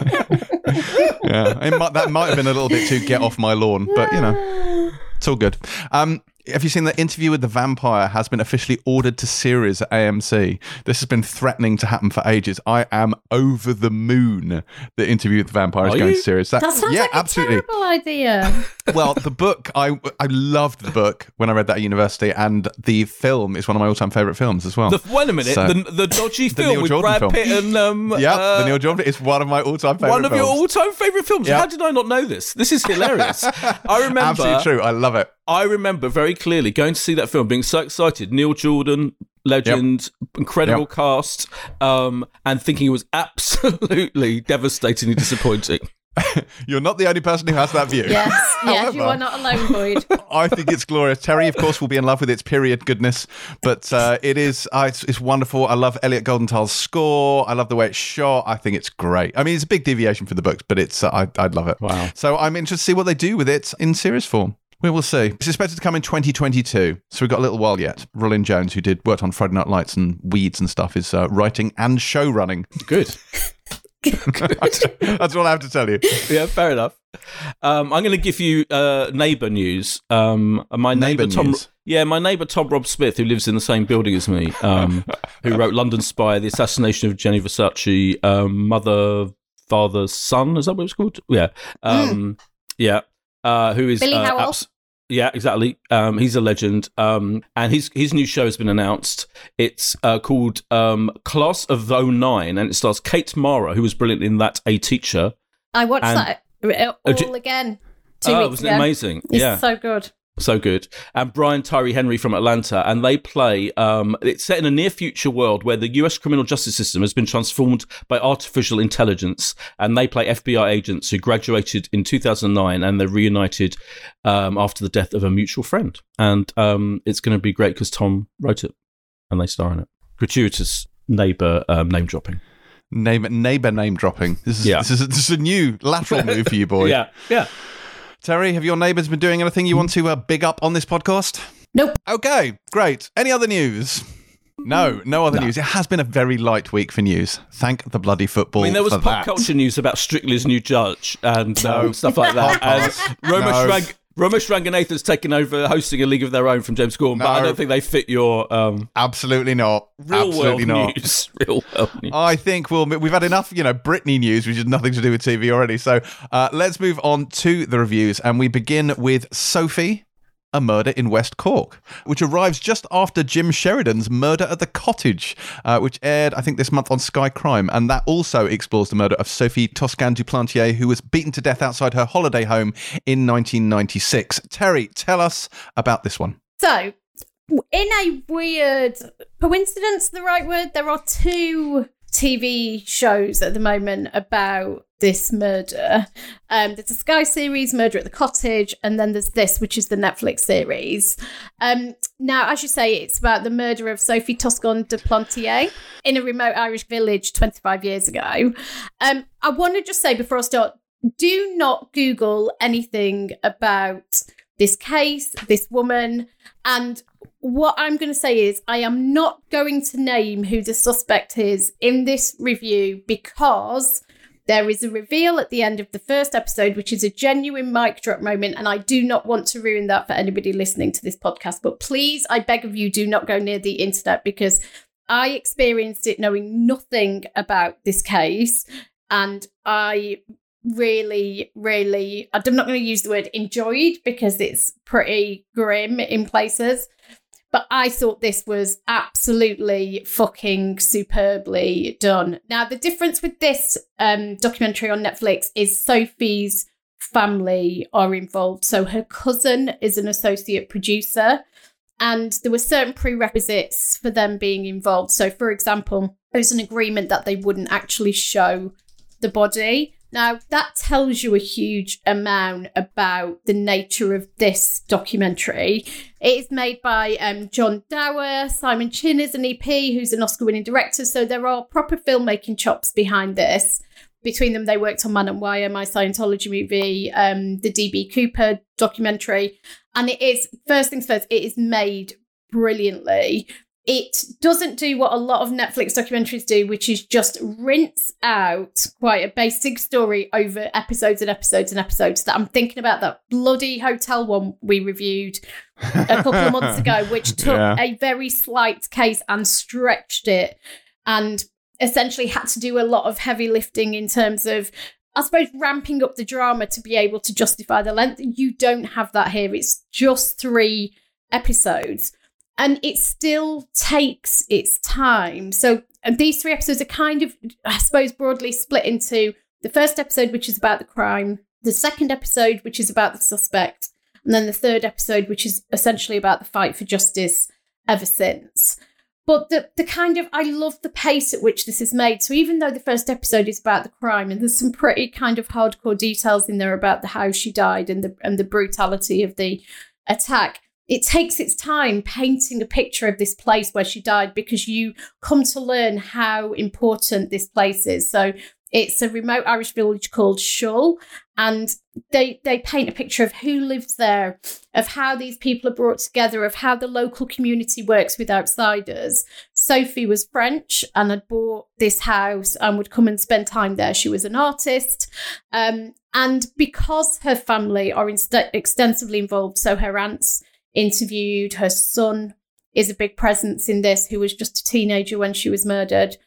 Yeah, it might, that might have been a little bit too get off my lawn, but you know, it's all good. Um, have you seen the interview with the vampire has been officially ordered to series at AMC? This has been threatening to happen for ages. I am over the moon. The interview with the vampire is going you? to series. That, That sounds yeah, like absolutely. a terrible idea. (laughs) well, the book I I loved the book when I read that at university, and the film is one of my all time favorite films as well. The, wait a minute, So- the, the dodgy The film Neil with Jordan Brad film. Pitt and um, yeah, uh, the Neil Jordan. It's one of my all time favorite. one of your all-time favorite films. Yeah. How did I not know this? This is hilarious. I (laughs) remember. Absolutely true. I love it. I remember very clearly going to see that film, being so excited. Neil Jordan, legend, incredible Yep. cast, um, and thinking it was absolutely (laughs) devastatingly disappointing. (laughs) You're not the only person who has that view. yes, (laughs) yes, you are not alone, Boyd. I think it's glorious. Terry, of course, will be in love with its period goodness, but uh, it is uh, it's, it's wonderful. I love Elliot Goldenthal's score. I love the way it's shot. I think it's great. I mean, it's a big deviation from the books, but it's uh, I I'd love it. Wow. So I'm interested to see what they do with it in series form. We will see. It's expected to come in 2022, so we've got a little while yet. Rolin Jones, who did worked on Friday Night Lights and Weeds and stuff, is uh, writing and show running. Good. (laughs) That's all I have to tell you. yeah, fair enough. Um, I'm going to give you uh, neighbour news. Um, my Neighbour neighbour Tom, news? yeah, my neighbour Tom Rob Smith, who lives in the same building as me, um, (laughs) who wrote London Spy, The Assassination of Gianni Versace, um, Mother, Father, Son. Is that what it's called? Yeah, um, yeah. Uh, who is Billy uh, Howle? abs- yeah, exactly. Um, he's a legend. Um, and his his new show has been announced. It's uh, called um, Class of 09, and it stars Kate Mara, who was brilliant in that A Teacher. I watched And- that uh, Oh, all again two oh, weeks wasn't ago. it amazing? It's yeah, so good. So good. And Brian Tyree Henry from Atlanta, and they play. Um, it's set in a near future world where the U.S. criminal justice system has been transformed by artificial intelligence, and they play FBI agents who graduated in 2009, and they're reunited um, after the death of a mutual friend. And um, it's going to be great because Tom wrote it, and they star in it. Gratuitous neighbor um, name dropping. Neighbor, neighbor name dropping. This is Yeah. this is this is a new lateral move for you, boy. (laughs) Yeah, yeah. Terry, have your neighbours been doing anything you want to uh, big up on this podcast? Nope. Okay, great. Any other news? No, no other news. It has been a very light week for news. Thank the bloody football. I mean, there was for pop that. culture news about Strictly's new judge and No. um, stuff like that. (laughs) and Romesh, No. Rang- Romesh Ranganathan's taken over hosting a League of Their Own from James Corden, but I don't think they fit your um, Absolutely not. real Absolutely world not. news. (laughs) Real world news. I think we'll we've had enough, you know, Britney news, which has nothing to do with TV already. So uh, let's move on to the reviews, and we begin with Sophie. A Murder in West Cork, which arrives just after Jim Sheridan's Murder at the Cottage, uh, which aired, I think, this month on Sky Crime. And that also explores the murder of Sophie Toscan du Plantier, who was beaten to death outside her holiday home in 1996. Terry, tell us about this one. So, in a weird coincidence, the right word, there are two TV shows at the moment about this murder. Um, there's a Sky series, Murder at the Cottage, and then there's this, which is the Netflix series. Um, now, as you say, it's about the murder of Sophie Toscan du Plantier in a remote Irish village 25 years ago. Um, I want to just say before I start, do not Google anything about this case, this woman, and what I'm going to say is, I am not going to name who the suspect is in this review because there is a reveal at the end of the first episode, which is a genuine mic drop moment. And I do not want to ruin that for anybody listening to this podcast. But please, I beg of you, do not go near the internet because I experienced it knowing nothing about this case. And I really, really, I'm not going to use the word enjoyed because it's pretty grim in places. But I thought this was absolutely fucking superbly done. Now, the difference with this um, documentary on Netflix is Sophie's family are involved. So her cousin is an associate producer, and there were certain prerequisites for them being involved. So, for example, there was an agreement that they wouldn't actually show the body. Now, that tells you a huge amount about the nature of this documentary. It is made by um, John Dower. Simon Chinn is an EP who's an Oscar winning director. So there are proper filmmaking chops behind this. between them, they worked on Man on Wire, my Scientology movie, um, the DB Cooper documentary. And it is, first things first, it is made brilliantly. It doesn't do what a lot of Netflix documentaries do, which is just rinse out quite a basic story over episodes and episodes and episodes. That I'm thinking about that bloody hotel one we reviewed a couple of months ago, which (laughs) took Yeah. a very slight case and stretched it and essentially had to do a lot of heavy lifting in terms of I suppose ramping up the drama to be able to justify the length. You don't have that here. It's just three episodes. And it still takes its time. So these three episodes are kind of, I suppose, broadly split into the first episode, which is about the crime, the second episode, which is about the suspect, and then the third episode, which is essentially about the fight for justice ever since. But the the kind of I love the pace at which this is made. So even though the first episode is about the crime and there's some pretty kind of hardcore details in there about the how she died and the and the brutality of the attack, it takes its time painting a picture of this place where she died because you come to learn how important this place is. So it's a remote Irish village called Schull, and they they paint a picture of who lives there, of how these people are brought together, of how the local community works with outsiders. Sophie was French and had bought this house and would come and spend time there. She was an artist, um, and because her family are inst- extensively involved, so her aunts interviewed, her son is a big presence in this, who was just a teenager when she was murdered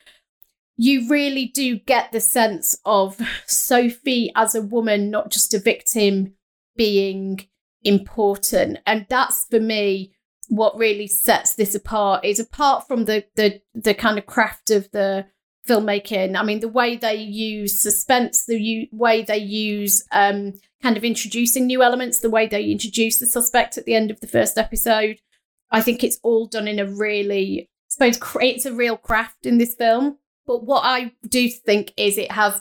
you really do get the sense of Sophie as a woman, not just a victim, being important. And that's for me what really sets this apart is apart from the the the kind of craft of the filmmaking. I mean, the way they use suspense, the u- way they use um, kind of introducing new elements, the way they introduce the suspect at the end of the first episode. I think it's all done in a really, I suppose, creates a real craft in this film. But what I do think is it has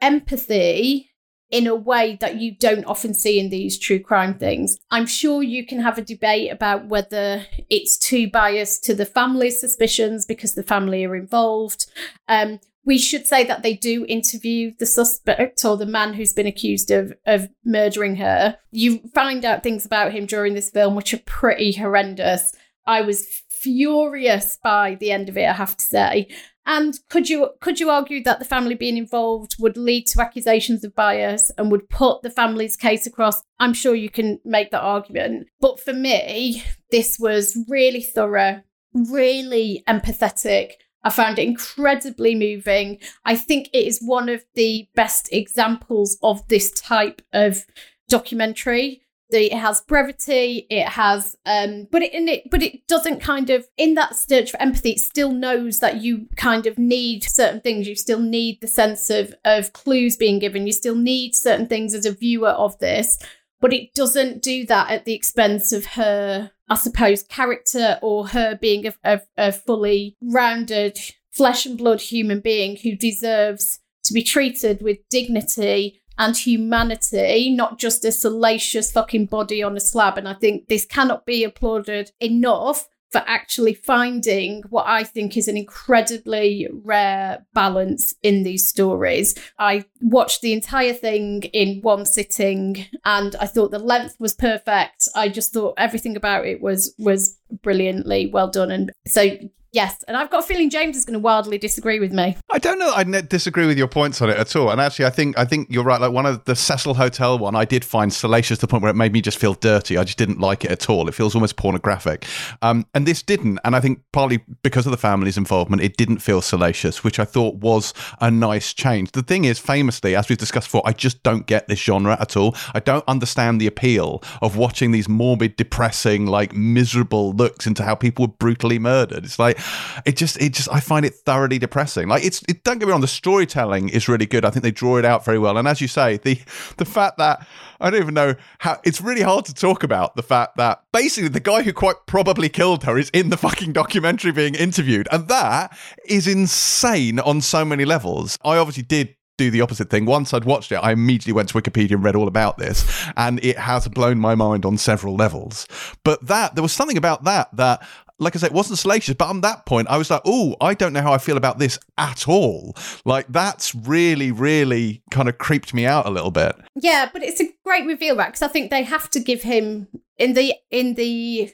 empathy in a way that you don't often see in these true crime things. I'm sure you can have a debate about whether it's too biased to the family's suspicions because the family are involved. Um, we should say that they do interview the suspect or the man who's been accused of of murdering her. You find out things about him during this film which are pretty horrendous. I was furious by the end of it, I have to say. And could you could you argue that the family being involved would lead to accusations of bias and would put the family's case across? I'm sure you can make that argument. But for me, this was really thorough, really empathetic. I found it incredibly moving. I think it is one of the best examples of this type of documentary it has brevity it has um but it, in it but it doesn't kind of in that search for empathy it still knows that you kind of need certain things. You still need the sense of of clues being given. You still need certain things as a viewer of this but it doesn't do that at the expense of her i suppose character or her being a, a, a fully rounded flesh and blood human being who deserves to be treated with dignity and humanity, not just a salacious fucking body on a slab. And I think this cannot be applauded enough for actually finding what I think is an incredibly rare balance in these stories. I watched the entire thing in one sitting and I thought the length was perfect. I just thought everything about it was was brilliantly well done and so Yes, and I've got a feeling James is going to wildly disagree with me. I don't know. I disagree with your points on it at all. And actually, I think I think you're right. Like one of the Cecil Hotel one, I did find salacious to the point where it made me just feel dirty. I just didn't like it at all. It feels almost pornographic. Um, and this didn't. And I think partly because of the family's involvement, it didn't feel salacious, which I thought was a nice change. The thing is, famously, as we've discussed before, I just don't get this genre at all. I don't understand the appeal of watching these morbid, depressing, like miserable looks into how people were brutally murdered. It's like it just it just I find it thoroughly depressing. Like it's it, don't get me wrong, the storytelling is really good. I think they draw it out very well. And as you say, the the fact that I don't even know how it's really hard to talk about the fact that basically the guy who quite probably killed her is in the fucking documentary being interviewed, and that is insane on so many levels. I obviously did do the opposite thing. Once I'd watched it, I immediately went to Wikipedia and read all about this, and it has blown my mind on several levels. But that there was something about that that like I said, it wasn't salacious, but on that point, I was like, oh, I don't know how I feel about this at all. Like, that's really, really kind of creeped me out a little bit. Yeah, but it's a great reveal, right? Because I think they have to give him in the in the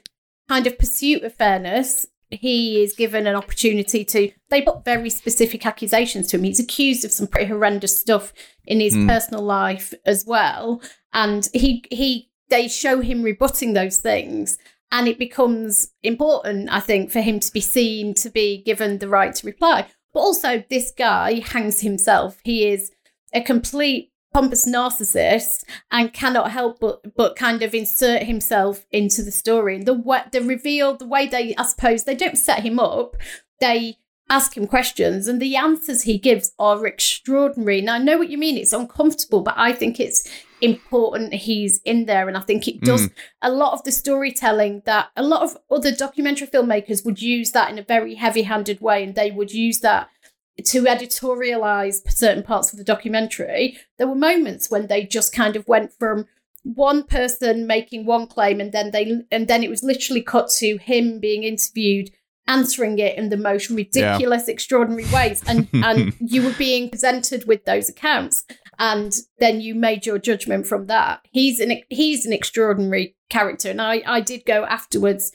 kind of pursuit of fairness. He is given an opportunity to. They put very specific accusations to him. He's accused of some pretty horrendous stuff in his Mm. personal life as well, and he he they show him rebutting those things, and it becomes important, I think, for him to be seen to be given the right to reply. But also, this guy hangs himself. He is a complete pompous narcissist and cannot help but but kind of insert himself into the story. And the way the reveal, the way they, I suppose, they don't set him up. They ask him questions, and the answers he gives are extraordinary. And I know what you mean; it's uncomfortable, but I think it's important he's in there, and I think it does mm. a lot of the storytelling that a lot of other documentary filmmakers would use that in a very heavy-handed way, and they would use that to editorialize certain parts of the documentary, there were moments when they just kind of went from one person making one claim and then they and then it was literally cut to him being interviewed answering it in the most ridiculous extraordinary ways and (laughs) and you were being presented with those accounts and then you made your judgment from that. He's an he's an extraordinary character and i i did go afterwards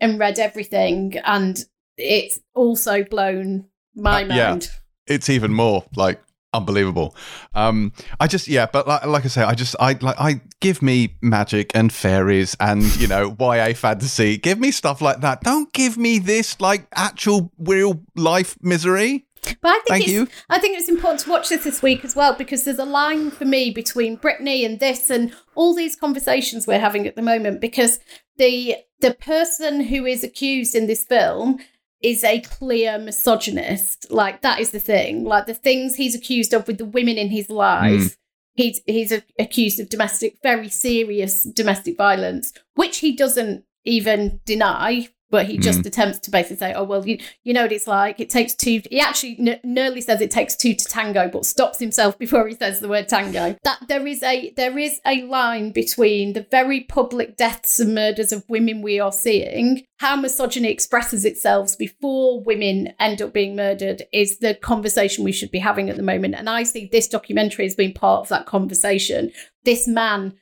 and read everything and it's also blown my Uh, yeah. mind. It's even more like unbelievable. Um, I just yeah, but like, like I say, I just I like I give me magic and fairies and you know (laughs) YA fantasy. Give me stuff like that. Don't give me this like actual real life misery. But I think Thank it's, you. I think it's important to watch this this week as well because there's a line for me between Britney and this and all these conversations we're having at the moment because the the person who is accused in this film is a clear misogynist. Like that is the thing. Like the things he's accused of with the women in his life. Mm. He's he's a, accused of domestic, very serious domestic violence, which he doesn't even deny. But he just mm. attempts to basically say, "Oh well, you you know what it's like. It takes two. He actually n- nearly says it takes two to tango, but stops himself (laughs) before he says the word tango. That there is a there is a line between the very public deaths and murders of women we are seeing, how misogyny expresses itself before women end up being murdered, is the conversation we should be having at the moment. And I see this documentary as being part of that conversation. This man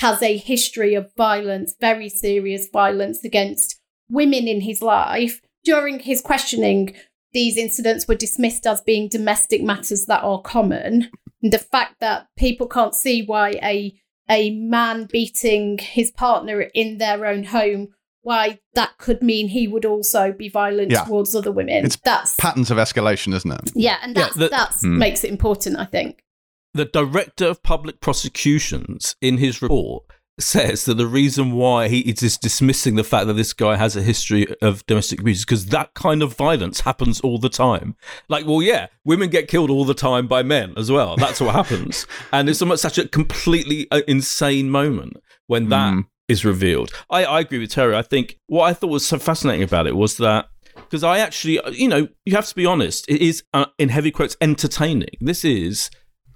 has a history of violence, very serious violence against women in his life. During his questioning, these incidents were dismissed as being domestic matters that are common. And the fact that people can't see why a a man beating his partner in their own home, why that could mean he would also be violent Yeah. towards other women. It's that's Patterns of escalation, isn't it? yeah, and Yeah, that's the- that's Hmm. makes it important, I think. the director of public prosecutions in his report says that the reason why he is just dismissing the fact that this guy has a history of domestic abuse is because that kind of violence happens all the time. Like, well, yeah, women get killed all the time by men as well. That's what happens, (laughs) and it's almost such a completely uh, insane moment when that is Mm. revealed. I, I agree with Terry. I think what I thought was so fascinating about it was that because I actually, uh, you know, you have to be honest, it is uh, in heavy quotes entertaining. This is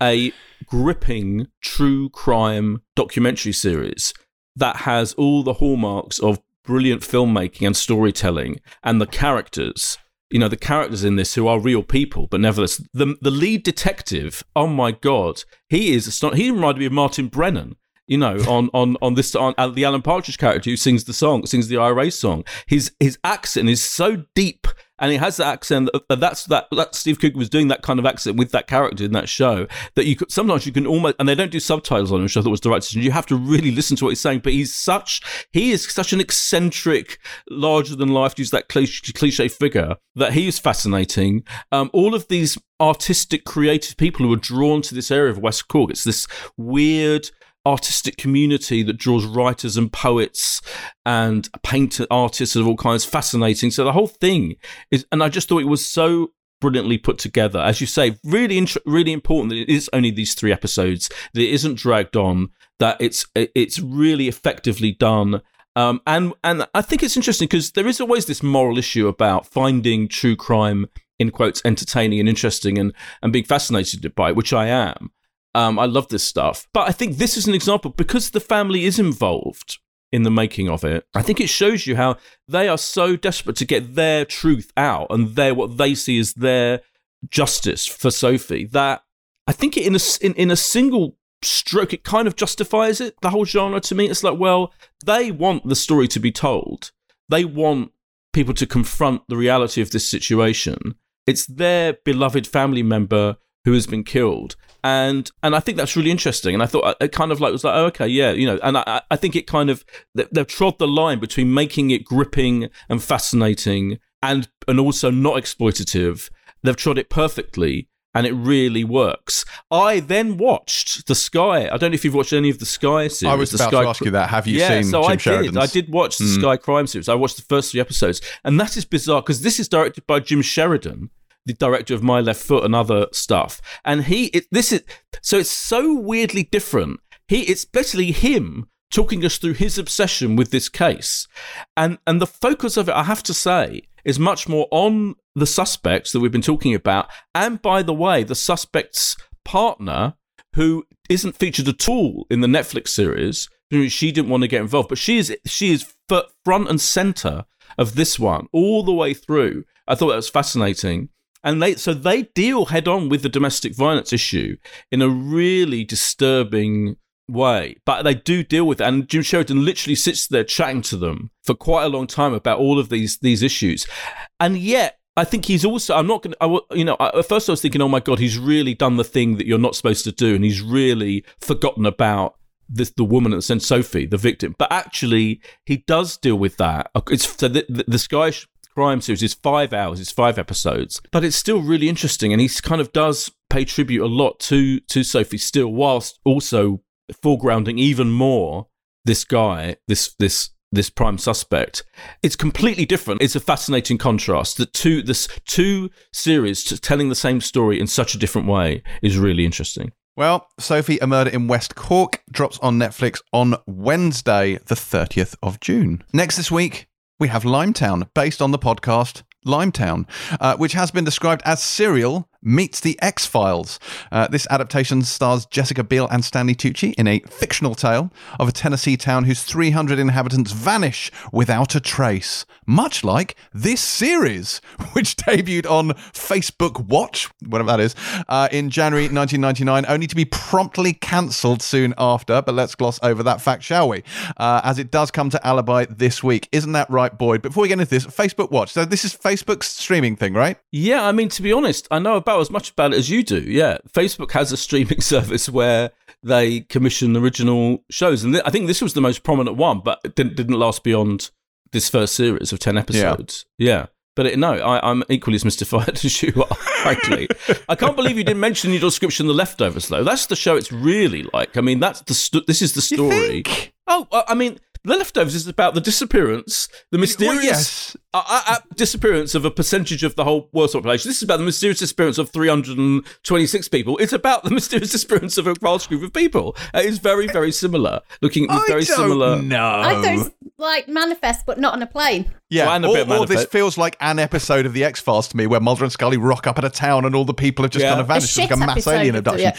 a gripping true crime documentary series that has all the hallmarks of brilliant filmmaking and storytelling and the characters you know the characters in this who are real people but nevertheless the the lead detective oh my god he is aston- he reminded me of Martin Brennan you know (laughs) on on on this on uh, the Alan Partridge character who sings the song sings the IRA song. His his accent is so deep and he has that accent that's that that Steve Coogan was doing that kind of accent with that character in that show that you could sometimes you can almost and they don't do subtitles on him which I thought was the right decision. You have to really listen to what he's saying but he's such he is such an eccentric larger than life use that cliche, cliche figure that he is fascinating. Um, all of these artistic creative people who are drawn to this area of West Cork it's this weird artistic community that draws writers and poets and painter artists of all kinds. Fascinating. So the whole thing is and i just thought it was so brilliantly put together. As you say really int- really important that it is only these three episodes that it isn't dragged on that it's it's really effectively done. Um, and and I think it's interesting because there is always this moral issue about finding true crime in quotes entertaining and interesting and and being fascinated by it, which I am. Um, I love this stuff, but I think this is an example because the family is involved in the making of it. I think it shows you how they are so desperate to get their truth out and their what they see as their justice for Sophie that I think in a in, in a single stroke it kind of justifies it the whole genre to me. It's like well they want the story to be told. They want people to confront the reality of this situation. It's their beloved family member who has been killed and and I think that's really interesting. And I thought it kind of like was like, oh, okay, yeah, you know. And I, I think it kind of they've trod the line between making it gripping and fascinating, and and also not exploitative. They've trod it perfectly, and it really works. I then watched the Sky. I don't know if you've watched any of the Sky series. I was the about Sky to ask you that. Have you yeah, seen so Jim I Sheridan's? did. I did watch the Mm. Sky Crime series. I watched the first three episodes, and that is bizarre because this is directed by Jim Sheridan, the director of My Left Foot and other stuff. And he, it, this is so it's so weirdly different. He, it's basically him talking us through his obsession with this case, and and the focus of it, I have to say, is much more on the suspects that we've been talking about, and by the way, the suspect's partner who isn't featured at all in the Netflix series. She didn't want to get involved, but she is she is front and center of this one all the way through. I thought that was fascinating, and they so they deal head on with the domestic violence issue in a really disturbing way, but they do deal with it. And Jim Sheridan literally sits there chatting to them for quite a long time about all of these these issues, and yet I think he's also. I'm not going. to, I, You know, I, at first I was thinking, oh my god, he's really done the thing that you're not supposed to do, and he's really forgotten about this, the woman sent Sophie, the victim. But actually, he does deal with that. It's so the, the, the Sky Crime series is five hours. It's five episodes, but it's still really interesting, and he kind of does pay tribute a lot to to Sophie still, whilst also foregrounding even more this guy, this this this prime suspect. It's completely different. It's a fascinating contrast. The two this two series telling the same story in such a different way is really interesting. Well, Sophie, a murder in West Cork drops on Netflix on Wednesday, the 30th of June. Next this week, we have Limetown, based on the podcast Limetown, uh, which has been described as serial meets the X Files. Uh, this adaptation stars Jessica Biel and Stanley Tucci in a fictional tale of a Tennessee town whose 300 inhabitants vanish without a trace, much like this series, (laughs) which debuted on Facebook Watch, whatever that is, uh, in January 1999, only to be promptly cancelled soon after. But let's gloss over that fact, shall we? Uh, as it does come to Alibi this week. Isn't that right, Boyd? Before we get into this, Facebook Watch. So this is Facebook's streaming thing, right? Yeah, I mean, to be honest, I know about as much about it as you do. Yeah, Facebook has a streaming (laughs) service where they commission original shows, and th- I think this was the most prominent one, but it didn't, didn't last beyond this first series of ten episodes. Yeah. But it, no, I, I'm equally as mystified (laughs) as you are, frankly. I can't believe you didn't mention in your description The Leftovers, though. That's the show it's really like. I mean, that's the sto- this is the story. Oh, uh, I mean, The Leftovers is about the disappearance, the mysterious Well, yes. Uh, uh, uh, disappearance of a percentage of the whole world's population. This is about the mysterious disappearance of 326 people. It's about the (laughs) mysterious disappearance of a vast group of people. Uh, it's very, very similar. Looking at I very don't similar. know. I thought it was like manifest, but not on a plane. Yeah, Well, and a all, bit of all this feels like an episode of the X Files to me, where Mulder and Scully rock up at a town and all the people have just Yeah. kind of vanished. a It's like a mass alien abduction.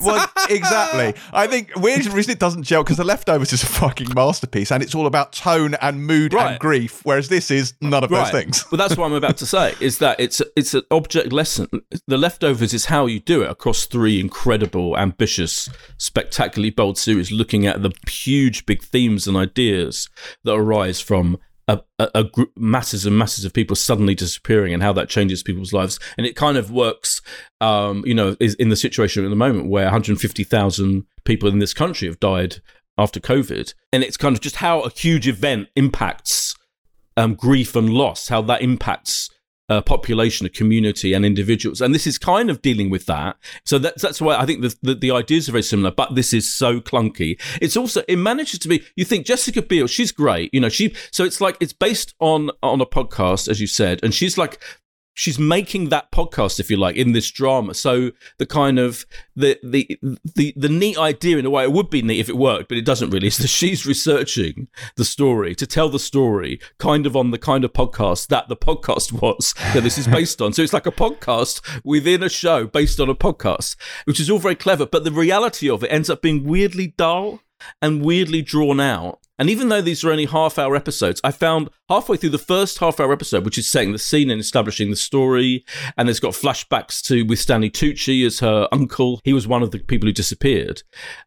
Well, (laughs) exactly. I think weird reason it doesn't gel because the leftovers is a fucking masterpiece, and it's all about tone and mood Right. and grief, whereas this is none of those things. Well, that's what I'm about to say. (laughs) Is that it's it's an object lesson. The leftovers is how you do it across three incredible, ambitious, spectacularly bold series, looking at the huge, big themes and ideas that arise from. A, a, a group, masses and masses of people suddenly disappearing, and how that changes people's lives, and it kind of works, um, you know, is in the situation at the moment where 150,000 people in this country have died after COVID, and it's kind of just how a huge event impacts um, grief and loss, how that impacts a population, a community, and individuals. And this is kind of dealing with that. So that's that's why I think the, the the ideas are very similar, but this is so clunky. It's also it manages to be. You think Jessica Biel, she's great. You know, she. So it's like it's based on on a podcast, as you said, and she's like she's making that podcast, if you like, in this drama. So the kind of the the the the neat idea in a way it would be neat if it worked, but it doesn't really. (laughs) Is that she's researching the story to tell the story, kind of on the kind of podcast that the podcast (laughs) was that this is based on. So it's like a podcast within a show based on a podcast, which is all very clever. But the reality of it ends up being weirdly dull and weirdly drawn out. And even though these are only half hour episodes, I found halfway through the first half hour episode, which is setting the scene and establishing the story, and there's got flashbacks to with Stanley Tucci as her uncle. He was one of the people who disappeared.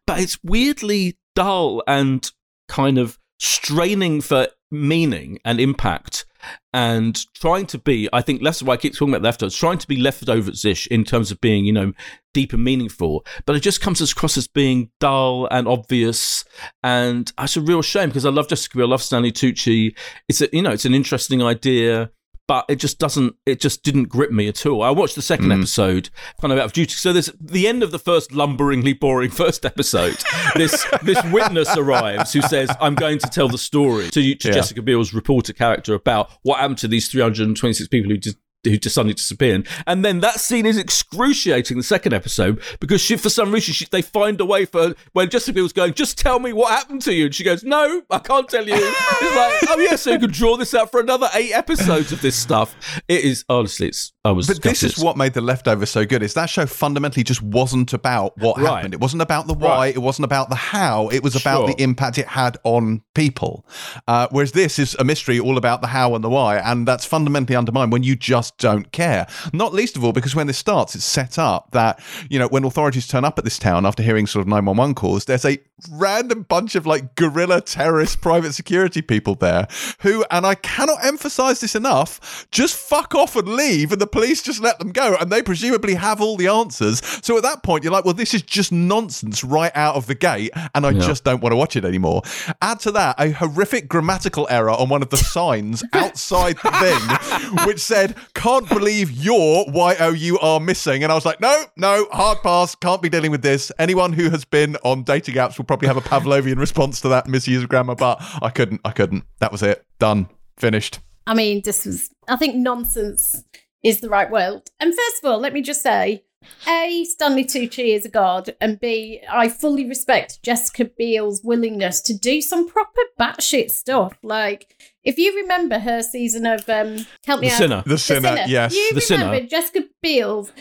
But it's weirdly dull and kind of straining for meaning and impact and trying to be, I think, of why I keep talking about leftovers, trying to be leftovers ish in terms of being, you know, deep and meaningful. But it just comes across as being dull and obvious. And that's a real shame because I love Jessica Biel, I love Stanley Tucci. It's a, you know, it's an interesting idea but it just doesn't it just didn't grip me at all i watched the second mm. episode kind of out of duty so there's the end of the first lumberingly boring (laughs) first episode this this witness arrives who says i'm going to tell the story to, to yeah. jessica biel's reporter character about what happened to these 326 people who just who just suddenly disappeared. And then that scene is excruciating. The second episode because she, for some reason, she, they find a way for when Jessica was going, just tell me what happened to you, and she goes, no, I can't tell you. it's like, oh yeah, so you could draw this out for another eight episodes of this stuff. It is honestly, it's I was. But this is what made the leftovers so good. Is that show fundamentally just wasn't about what right. happened. It wasn't about the why. Right. It wasn't about the how. It was about sure. the impact it had on people. Uh, whereas this is a mystery all about the how and the why, and that's fundamentally undermined when you just don't care. Not least of all because when this starts, it's set up that you know when authorities turn up at this town after hearing sort of nine one one calls, there's a random bunch of like guerrilla terrorist (laughs) private security people there who, and I cannot emphasize this enough, just fuck off and leave, and the police just let them go, and they presumably have all the answers. So at that point, you're like, well, this is just nonsense right out of the gate, and I yeah. just don't want to watch it anymore. Add to that a horrific grammatical error on one of the signs (laughs) outside the thing, which said, can't believe your Y-O-U are missing. And I was like, no, no, hard pass, can't be dealing with this. Anyone who has been on dating apps will probably have a Pavlovian response to that misuse of grammar, but I couldn't, I couldn't. That was it. Done. Finished. I mean, this was, I think nonsense is the right word. And first of all, let me just say, A, Stanley Tucci is a god, and B, I fully respect Jessica Biel's willingness to do some proper batshit stuff. Like, if you remember her season of um, help me the out, Sinner. The, the Sinner, Sinner, yes, you the remember Sinner. Jessica Biel's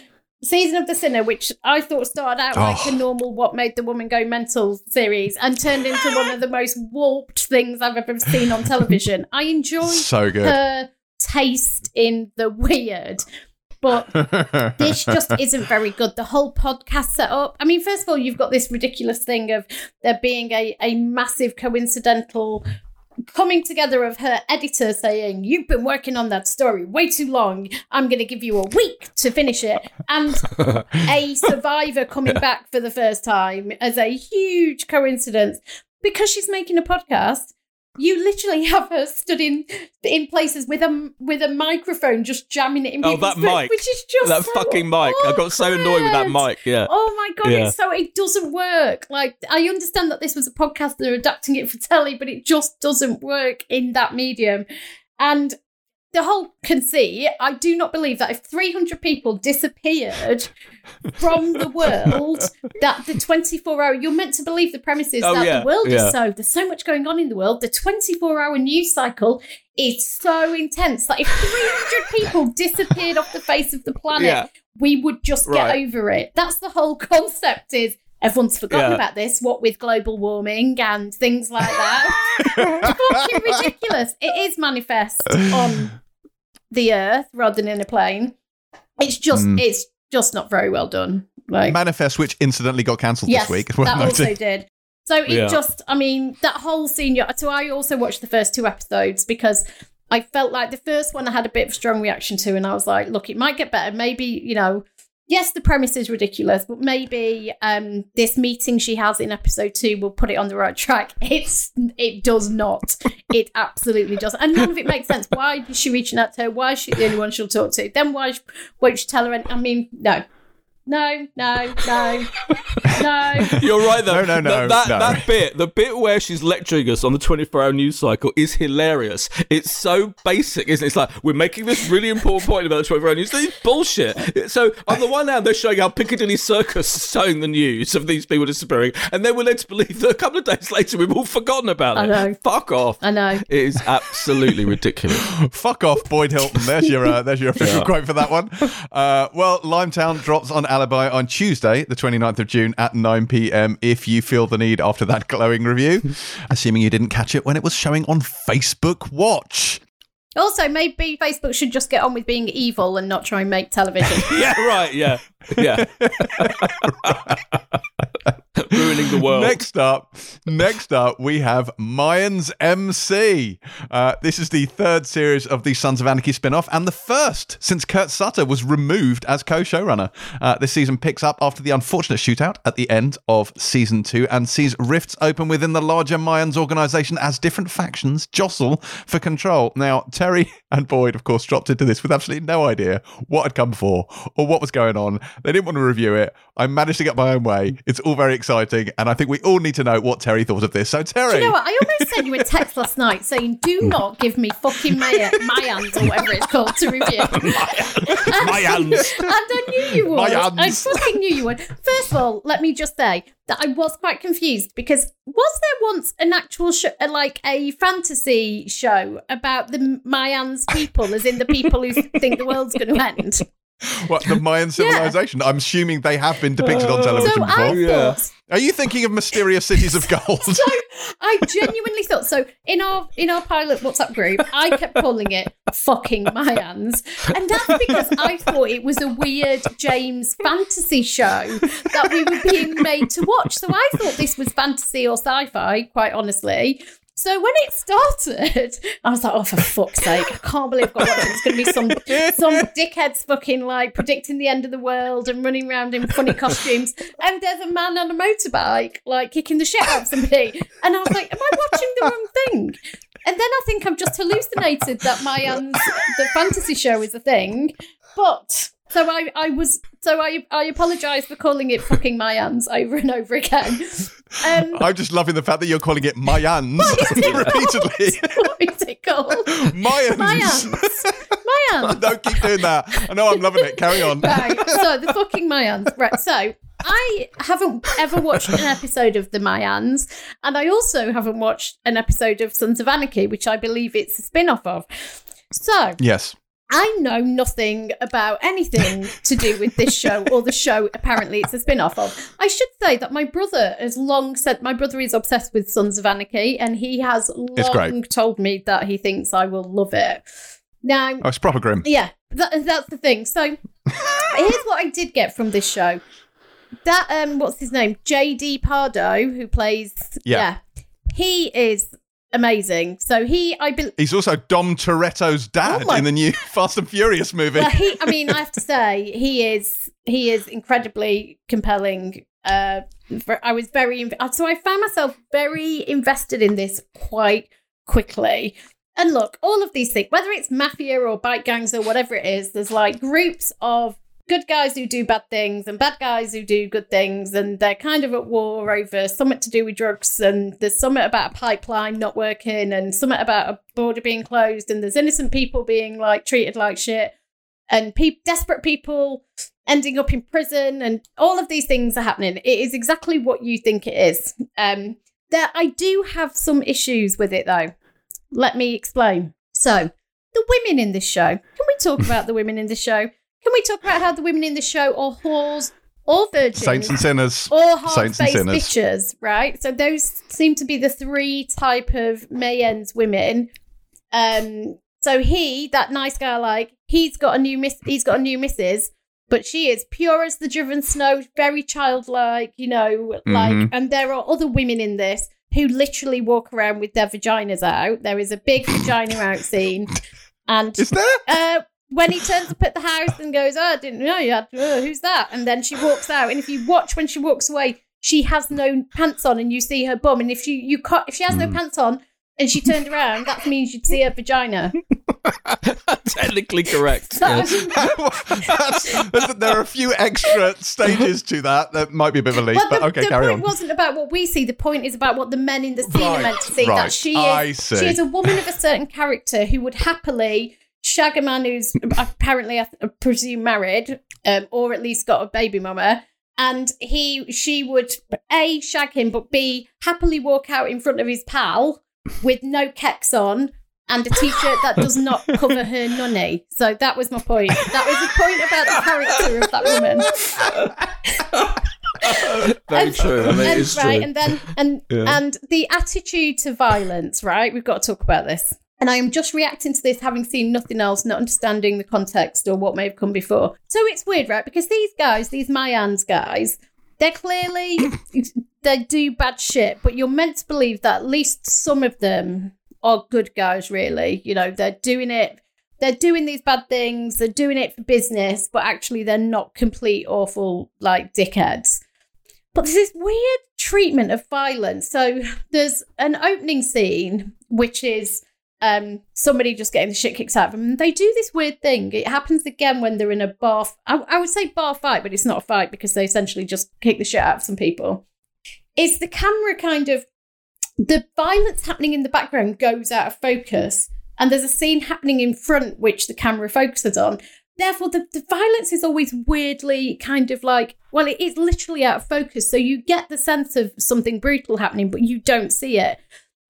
season of The Sinner, which I thought started out oh. like a normal "What Made the Woman Go Mental" series, and turned into one of the most warped things I've ever seen on television. I enjoyed so good. her taste in the weird. But this (laughs) just isn't very good. The whole podcast setup. I mean, first of all, you've got this ridiculous thing of there being a, a massive coincidental coming together of her editor saying, You've been working on that story way too long. I'm going to give you a week to finish it. And a (laughs) survivor coming back for the first time as a huge coincidence because she's making a podcast you literally have her stood in in places with a with a microphone, just jamming it in. Oh, that mic, which is just that so fucking mic. I got so annoyed with that mic. Yeah. Oh my god, yeah. it's so it doesn't work. Like I understand that this was a podcast; they're adapting it for telly, but it just doesn't work in that medium. And the whole conceit, I do not believe that if 300 people disappeared from the (laughs) world, that the 24 hour, you're meant to believe the premises oh, that yeah, the world yeah. is so, there's so much going on in the world. The 24 hour news cycle is so intense that if 300 (laughs) people disappeared off the face of the planet, yeah. we would just get right. over it. That's the whole concept is everyone's forgotten yeah. about this, what with global warming and things like that. (laughs) fucking ridiculous. It is manifest on the earth rather than in a plane. It's just mm. it's just not very well done. Like manifest, which incidentally got cancelled yes, this week. (laughs) That also did. So it yeah. just, I mean, that whole scene. So I also watched the first two episodes because I felt like the first one I had a bit of a strong reaction to, and I was like, look, it might get better. Maybe you know, yes, the premise is ridiculous, but maybe um, this meeting she has in episode two will put it on the right track. (laughs) It's it does not. It absolutely does, and none of it makes sense. Why is she reaching out to her? Why is she the only one she'll talk to? Then why won't she tell her? I mean, no. No, no, no, (laughs) no. You're right though. No, no, no, That, that, no. that bit, the bit where she's lecturing us on the 24 hour news cycle is hilarious. It's so basic, isn't it? It's like, we're making this really important point about the 24 hour news. This is bullshit. So, on the one hand, they're showing how Piccadilly Circus is showing the news of these people disappearing, and then we're led to believe that a couple of days (laughs) later we've all forgotten about it. I it. know. Fuck off. I know. It is absolutely ridiculous. (laughs) Fuck off, Boyd Hilton. There's your uh, there's your official quote for that one. Uh, well, Limetown drops on Alibi on Tuesday, the 29th of June at 9 p.m. If you feel the need after that glowing review, (laughs) assuming you didn't catch it when it was showing on Facebook Watch. Also, maybe Facebook should just get on with being evil and not try and make television. (laughs) yeah, right. Yeah. Yeah. (laughs) Ruining the world. Next up, next up, we have Mayans MC. Uh, this is the third series of the Sons of Anarchy spin-off and the first since Kurt Sutter was removed as co-showrunner. Uh, this season picks up after the unfortunate shootout at the end of season two and sees rifts open within the larger Mayans organization as different factions jostle for control. Now, Terry (laughs) and Boyd, of course, dropped into this with absolutely no idea what had come before or what was going on. They didn't want to review it. I managed to get my own way. It's all very exciting, and I think we all need to know what Terry thought of this. So, Terry, Do you know what? I almost sent you a text last night saying, "Do not give me fucking Maya, Mayans or whatever it's called to review." (laughs) Mayans. and I knew you would. Mayans. I fucking knew you would. First of all, let me just say that I was quite confused because was there once an actual show, uh, like a fantasy show about the Mayans people, as in the people who think the world's going to end? What the Mayan civilization? I'm assuming they have been depicted on television So I before. Yeah. Are you thinking of mysterious cities of gold? (laughs) so I genuinely thought so. In our in our pilot WhatsApp group, I kept calling it "fucking Mayans," and that's because I thought it was a weird James fantasy show that we were being made to watch. So I thought this was fantasy or sci-fi, quite honestly. So when it started, (laughs) I was like, "Oh, for fuck's sake! I can't believe I've got. It's going to be some some (laughs) dickheads fucking like predicting the end of the world and running around in funny costumes. And there's a man on a motorbike like kicking the shit out of somebody. And I was like, am I watching the wrong thing? And then I think I've just hallucinated that my the fantasy show is a thing. But so I, I was so I I apologise for calling it fucking Mayans over and over again. Um, I'm just loving the fact that you're calling it Mayans (laughs) repeatedly. (laughs) what is it called? Mayans. Mayans. Mayans. Don't keep doing that. I know I'm loving it. Carry on. Right. (laughs) So the fucking Mayans. Right. So I haven't ever watched an episode of the Mayans, and I also haven't watched an episode of Sons of Anarchy, which I believe it's a spin-off of. So Yes. I know nothing about anything to do with this show or the show apparently it's a spin-off of. I should say that my brother has long said my brother is obsessed with Sons of Anarchy and he has long told me that he thinks I will love it. Now Oh, it's proper grim. yeah, that, that's the thing. So here's what I did get from this show. That um, what's his name? JD Pardo, who plays Yeah. he is amazing. So he, I believe. He's also Dom Toretto's dad Oh in the new (laughs) Fast and Furious movie. Well, he, I mean, I have to say, he is he is incredibly compelling. Uh, I was very inv- so I found myself very invested in this quite quickly. And look, all of these things, whether it's mafia or bike gangs or whatever it is, there's like groups of good guys who do bad things and bad guys who do good things, and they're kind of at war over something to do with drugs, and there's something about a pipeline not working, and something about a border being closed, and there's innocent people being like treated like shit, and pe- desperate people ending up in prison, and all of these things are happening. It is exactly what you think it is. Um, there, I do have some issues with it though. Let me explain. So, the women in this show. Can we talk about the women in this show? Can we talk about how the women in the show are whores or virgins Saints and sinners. or hard-faced bitches, right? So those seem to be the three type of Mayans women. Um, so he, that nice guy, like he's got a new miss, he's got a new missus, but she is pure as the driven snow, very childlike, you know, like. Mhm. And there are other women in this who literally walk around with their vaginas out. There is a big vagina out scene, (laughs) and Is there? uh, when he turns up at the house and goes, "Oh, I didn't know you had. Oh, who's that?" And then she walks out, and if you watch when she walks away, she has no pants on, and you see her bum. And if she you cut, if she has no hmm. pants on and she turned around, that means you'd see her vagina. (laughs) Technically correct. Yes. (laughs) there are a few extra stages to that that might be a bit of a leap, Well, but the, okay, the carry point on. wasn't about what we see. The point is about what the men in the scene Right, are meant to see. right. That she I is, see. she is a woman of a certain character who would happily shag a man who's apparently, I th- presume, married, um, or at least got a baby mama. And he, she would a shag him, but b happily walk out in front of his pal with no kecks on and a t-shirt that does not (laughs) cover her nunny. So that was my point. That was the point about the character of that woman. (laughs) Very And- true. I mean, and, it's right, true. and then and Yeah. and the attitude to violence, right? We've got to talk about this. And I am just reacting to this, having seen nothing else, not understanding the context or what may have come before. So it's weird, right? Because these guys, these Mayans guys, they're clearly (coughs) they do bad shit, but you're meant to believe that at least some of them are good guys, really. You know, they're doing it they're doing these bad things, they're doing it for business, but actually they're not complete awful like dickheads. But there's this weird treatment of violence. So there's an opening scene which is um, somebody just getting the shit kicked out of them. They do this weird thing. It happens again when they're in a bar. f- I, I would say bar fight, but it's not a fight because they essentially just kick the shit out of some people. Is the camera kind of the violence happening in the background goes out of focus, and there's a scene happening in front which the camera focuses on. Therefore, the, the violence is always weirdly kind of like, well, it is literally out of focus. So you get the sense of something brutal happening, but you don't see it.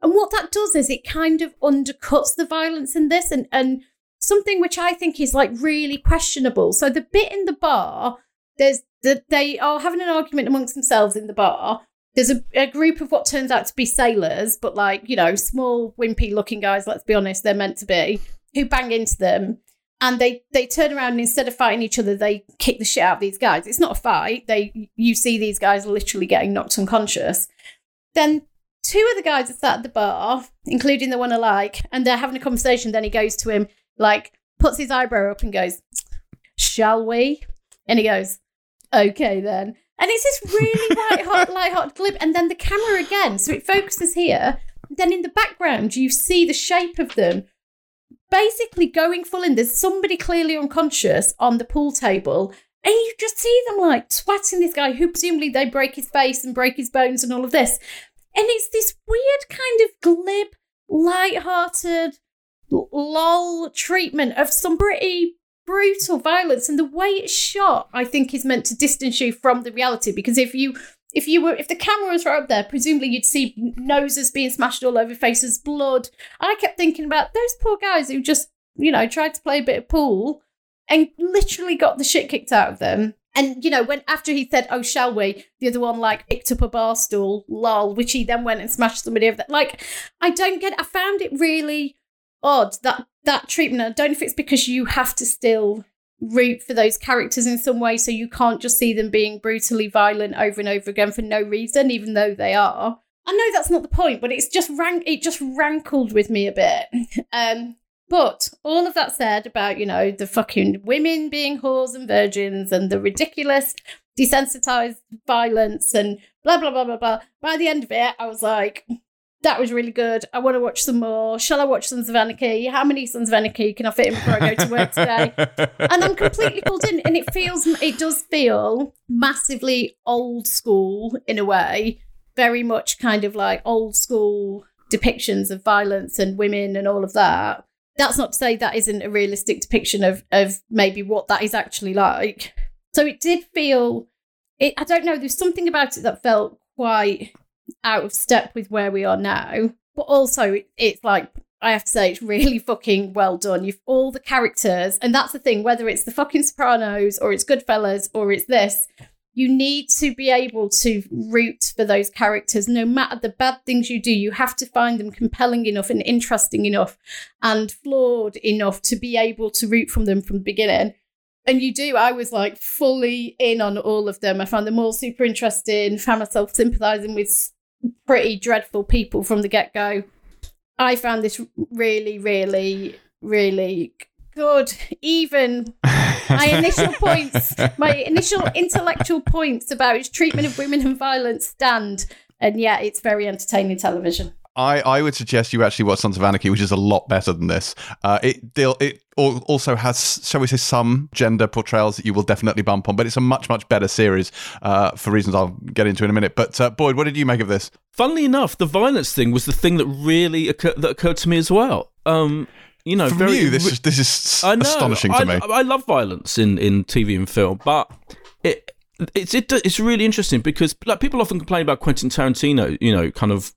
And what that does is it kind of undercuts the violence in this and, and something which I think is like really questionable. So the bit in the bar, there's that they are having an argument amongst themselves in the bar. There's a, a group of what turns out to be sailors, but like, you know, small, wimpy looking guys, let's be honest, they're meant to be, who bang into them. And they, they turn around and instead of fighting each other, they kick the shit out of these guys. It's not a fight. They you see these guys literally getting knocked unconscious. Then two of the guys are sat at the bar, including the one I like, and they're having a conversation. Then he goes to him, like, puts his eyebrow up and goes, Shall we? And he goes, Okay then. And it's this really (laughs) light hot, light hot clip. And then the camera again. So it focuses here. Then in the background, you see the shape of them basically going full in. There's somebody clearly unconscious on the pool table. And you just see them like twatting this guy who presumably they break his face and break his bones and all of this. And it's this weird kind of glib, light-hearted, lol treatment of some pretty brutal violence. And the way it's shot, I think, is meant to distance you from the reality. Because if you if you were if the camera was right up there, presumably you'd see noses being smashed all over faces, blood. I kept thinking about those poor guys who just, you know, tried to play a bit of pool and literally got the shit kicked out of them. And you know, when after he said, "Oh, shall we?" the other one like picked up a bar stool, lol, which he then went and smashed somebody over. That like, I don't get. I found it really odd that that treatment. I don't know if it's because you have to still root for those characters in some way, so you can't just see them being brutally violent over and over again for no reason, even though they are. I know that's not the point, but it's just rank. It just rankled with me a bit. (laughs) Um, but all of that said about, you know, the fucking women being whores and virgins and the ridiculous desensitized violence and blah, blah, blah, blah, blah. By the end of it, I was like, that was really good. I want to watch some more. Shall I watch Sons of Anarchy? How many Sons of Anarchy can I fit in before I go to work today? (laughs) and I'm completely pulled in. And it feels, it does feel massively old school in a way, very much kind of like old school depictions of violence and women and all of that. That's not to say that isn't a realistic depiction of of maybe what that is actually like. So it did feel, it. I don't know. There's something about it that felt quite out of step with where we are now. But also, it, it's like I have to say, it's really (laughs) fucking well done. You've all the characters, and that's the thing. Whether it's the fucking Sopranos or it's Goodfellas or it's this, you need to be able to root for those characters. No matter the bad things you do you have to find them compelling enough and interesting enough and flawed enough to be able to root from them from the beginning. And you do i was like fully in on all of them. I found them all super interesting found myself sympathizing with pretty dreadful people from the get-go. I found this really really really good even my (laughs) initial points, my initial intellectual points about its treatment of women and violence stand, and yeah, it's very entertaining television. I, I would suggest you actually watch Sons of Anarchy, which is a lot better than this. Uh, it deal it also has, shall we say, some gender portrayals that you will definitely bump on, but it's a much much better series uh, for reasons I'll get into in a minute. But uh, Boyd, what did you make of this? Funnily enough, the violence thing was the thing that really occur- that occurred to me as well. Um, you know, From very you, this is this is know, astonishing to I, me. I love violence in, in TV and film, but it it's it, it's really interesting because like people often complain about Quentin Tarantino, you know, kind of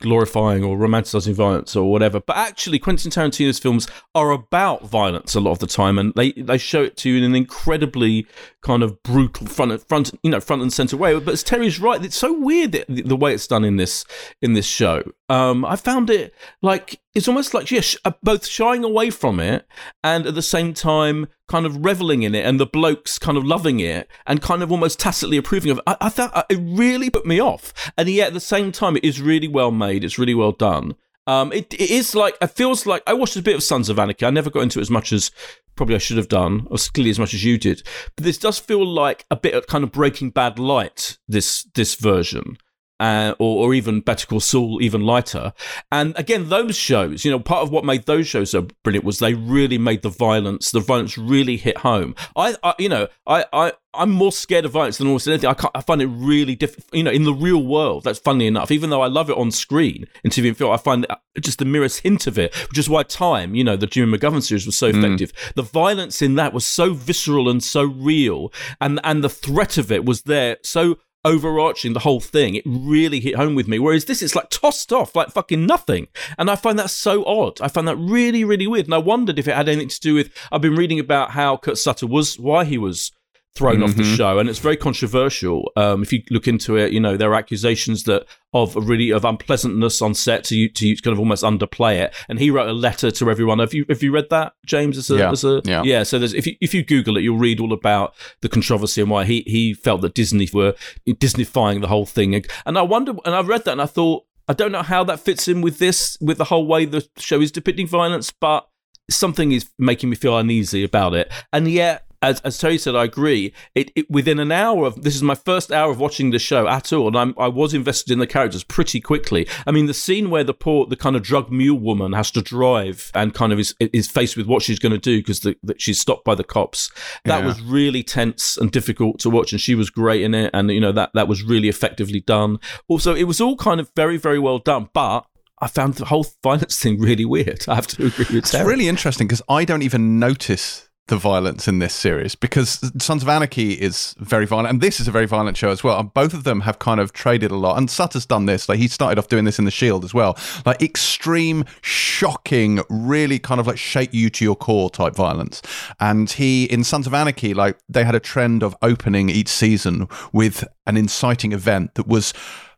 glorifying or romanticizing violence or whatever. But actually, Quentin Tarantino's films are about violence a lot of the time, and they, they show it to you in an incredibly kind of brutal front front you know front and center way. But as Terri's right, it's so weird that, the way it's done in this in this show. Um, I found it like it's almost like yeah, sh- uh, both shying away from it and at the same time kind of reveling in it, and the blokes kind of loving it and kind of almost tacitly approving of it. I, I thought uh, it really put me off, and yet at the same time, it is really well made. It's really well done. Um, it, it is like it feels like I watched a bit of Sons of Anarchy. I never got into it as much as probably I should have done, or clearly as much as you did. But this does feel like a bit of kind of Breaking Bad light. This this version. Uh, or, or even Better Call Saul, even lighter. And again, those shows, you know, part of what made those shows so brilliant was they really made the violence, the violence really hit home. I, I you know, I, I, I'm more scared of violence than almost anything. I, can't, I find it really difficult, you know, in the real world. That's funny enough. Even though I love it on screen in TV and film, I find just the merest hint of it, which is why Time, you know, the Jimmy McGovern series was so effective. The violence in that was so visceral and so real, and and the threat of it was there so overarching the whole thing. It really hit home with me. Whereas this, it's like tossed off like fucking nothing. And I find that so odd. I find that really, really weird. And I wondered if it had anything to do with. I've been reading about how Kurt Sutter was, why he was thrown off the show, and it's very controversial. Um, if you look into it, you know there are accusations that of really of unpleasantness on set to you to kind of almost underplay it. And he wrote a letter to everyone. Have you have you read that, James? As a, Yeah, as a, yeah. yeah. So there's if you if you Google it, you'll read all about the controversy and why he he felt that Disney were Disneyfying the whole thing. And I wonder, and I read that, and I thought. I don't know how that fits in with this, with the whole way the show is depicting violence, but something is making me feel uneasy about it. And yet, as, as Terri said, I agree. It, it within an hour of this is my first hour of watching the show at all, and I'm, I was invested in the characters pretty quickly. I mean, the scene where the poor, the kind of drug mule woman has to drive and kind of is is faced with what she's going to do because she's stopped by the cops. That Yeah. was really tense and difficult to watch, and she was great in it, and you know that that was really effectively done. Also, it was all kind of very very well done, but. I found the whole (laughs) violence thing really weird. I have to agree with It's really interesting because I don't even notice the violence in this series because Sons of Anarchy is very violent and this is a very violent show as well. And both of them have kind of traded a lot. And Sutter's done this. Like he started off doing this in The Shield as well. Like extreme, shocking, really kind of like shake you to your core type violence. And he, in Sons of Anarchy, like they had a trend of opening each season with an inciting event that was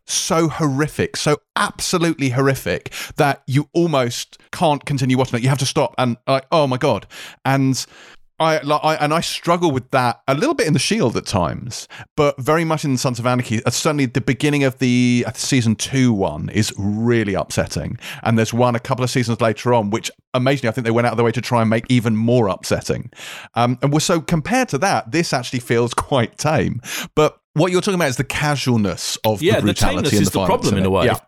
so horrific, so absolutely horrific that you almost can't continue watching it. You have to stop and like, oh my god. And I, like, I and I struggle with that a little bit in the Shield at times, but very much in the Sons of Anarchy. Uh, certainly, the beginning of the uh, season two one is really upsetting, and there's one a couple of seasons later on, which amazingly I think they went out of their way to try and make even more upsetting. Um, and we're so compared to that, this actually feels (laughs) quite tame, but. What you're talking about is the casualness of Yeah, the the brutality tameness and is the, the violence problem in a way. Yeah,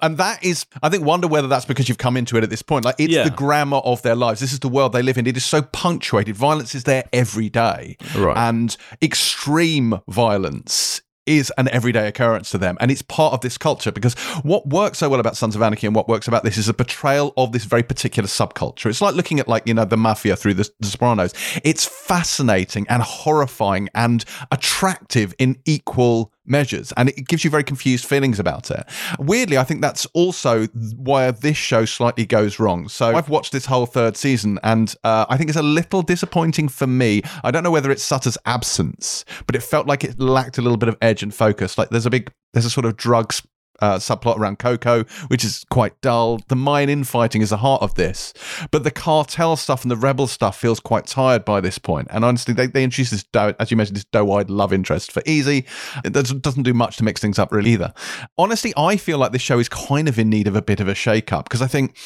and that is, I think, wonder whether that's because you've come into it at this point. Like it's Yeah. the grammar of their lives. This is the world they live in. It is so punctuated. Violence is there every day, Right. and extreme violence is an everyday occurrence to them and it's part of this culture because what works so well about Sons of Anarchy and what works about this is a portrayal of this very particular subculture. It's like looking at like you know the mafia through the, the Sopranos. It's fascinating and horrifying and attractive in equal measures and it gives you very confused feelings about it. Weirdly i think that's also why this show slightly goes wrong. So i've watched this whole third season and uh, i think it's a little disappointing for me. I don't know whether it's sutter's absence but it felt like it lacked a little bit of edge and focus. Like there's a big there's a sort of drugs uh, subplot around Coco, which is quite dull. The mine infighting is the heart of this, but the cartel stuff and the rebel stuff feels quite tired by this point. And honestly, they, they introduce this, as you mentioned, this doe-eyed love interest for Easy. It doesn't, doesn't do much to mix things up really either. Honestly, I feel like this show is kind of in need of a bit of a shake-up because I think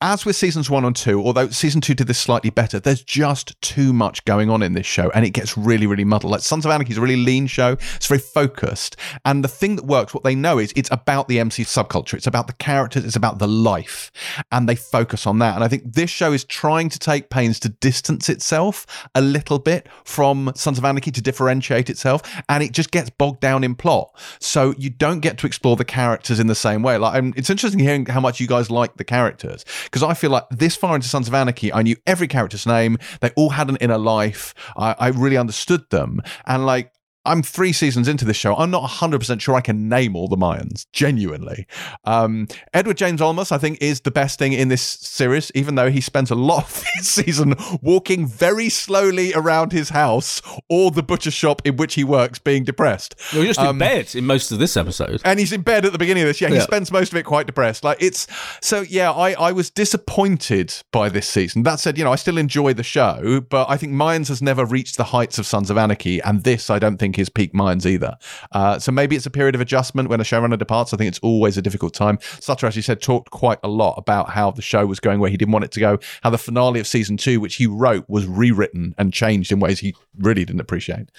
as with seasons one and two, although season two did this slightly better, there's just too much going on in this show and it gets really, really muddled. Like Sons of Anarchy is a really lean show, it's very focused. And the thing that works, what they know is it's about the MC subculture, it's about the characters, it's about the life, and they focus on that. And I think this show is trying to take pains to distance itself a little bit from Sons of Anarchy to differentiate itself, and it just gets bogged down in plot. So you don't get to explore the characters in the same way. Like, I'm, it's interesting hearing how much you guys like the characters because I feel like this far into Sons of Anarchy, I knew every character's name. They all had an inner life. I, I really understood them, and like I'm three seasons into this show. I'm not 100% sure I can name all the Mayans, genuinely. Um, Edward James Olmos, I think, is the best thing in this series, even though he spends a lot (laughs) of this season walking very slowly around his house or the butcher shop in which he works, being depressed. You're just in Um, bed in most of this episode. and he's in bed at the beginning of this. Yeah, he Yeah. spends most of it quite depressed. Like it's so. Yeah, I I was disappointed by this season. That said, you know, I still enjoy the show, but I think Mayans has never reached the heights of Sons of Anarchy, and this I don't think is peak Mayans either. Uh, so maybe it's a period of adjustment when a showrunner departs. I think it's always a difficult time. Sutter, as you said, talked quite a lot about how the show was going where he didn't want it to go. How the finale of season two, which he wrote, was rewritten and changed in ways he really didn't appreciate.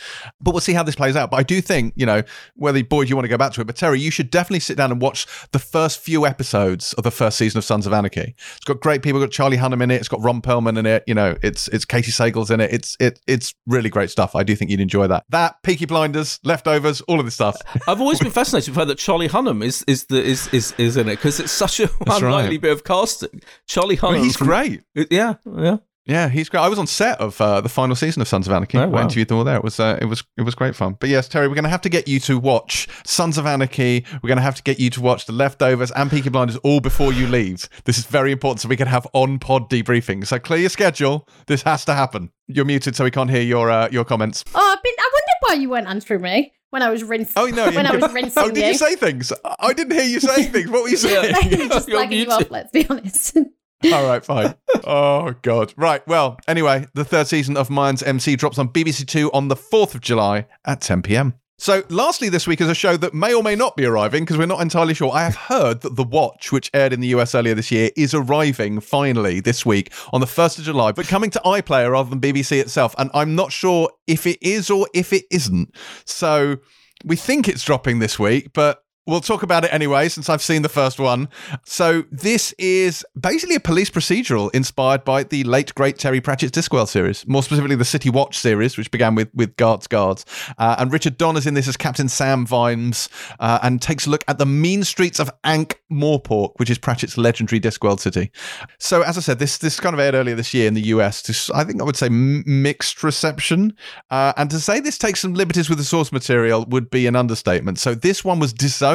But we'll see how this plays out. But I do think, you know, whether Boyd you want to go back to it, but Terri, you should definitely sit down and watch the first few episodes of the first season of Sons of Anarchy. It's got great people. Got Charlie Hunnam in it. It's got Ron Perlman in it. You know, it's it's Katey Sagal's in it. It's it it's really great stuff. I do think you'd enjoy that. That Peaky Blinders, Leftovers, all of this stuff. (laughs) I've always been (laughs) fascinated with the fact that Charlie Hunnam is is the is is, is in it because it's such a That's unlikely right. bit of casting. Charlie Hunnam, Well, he's from- great. Yeah, yeah. Yeah, he's great. I was on set of uh, the final season of Sons of Anarchy. Oh, I wow. interviewed them all there. It was uh, it was it was great fun. But yes, Terri, we're going to have to get you to watch Sons of Anarchy. We're going to have to get you to watch The Leftovers and Peaky Blinders all before you leave. This is very important, so we can have on pod debriefing. So clear your schedule. This has to happen. You're muted, so we can't hear your uh, your comments. Oh, I've been. I wondered why you weren't answering me when I was rinsing. Oh no! when I was oh, rinsing oh, did you say things? I didn't hear you saying things. What were you (laughs) saying? just (laughs) You're slagging you off. Let's be honest. (laughs) All right, fine. Oh god. Right. Well, anyway, the third season of Mayans MC drops on BBC Two on the fourth of July at 10 p.m. So, lastly, this week is a show that may or may not be arriving because we're not entirely sure. I have heard that The Watch, which aired in the US earlier this year, is arriving finally this week on the 1st of July, but coming to iPlayer rather than BBC itself. And I'm not sure if it is or if it isn't. So, we think it's dropping this week, but We'll talk about it anyway, since I've seen the first one. So, this is basically a police procedural inspired by the late, great Terry Pratchett's Discworld series, more specifically the City Watch series, which began with, with Guards Guards. Uh, and Richard Dormer's in this as Captain Sam Vimes uh, and takes a look at the mean streets of Ankh Morpork, which is Pratchett's legendary Discworld city. So, as I said, this this kind of aired earlier this year in the US to, I think I would say, mixed reception. Uh, and to say this takes some liberties with the source material would be an understatement. So, this one was disowned,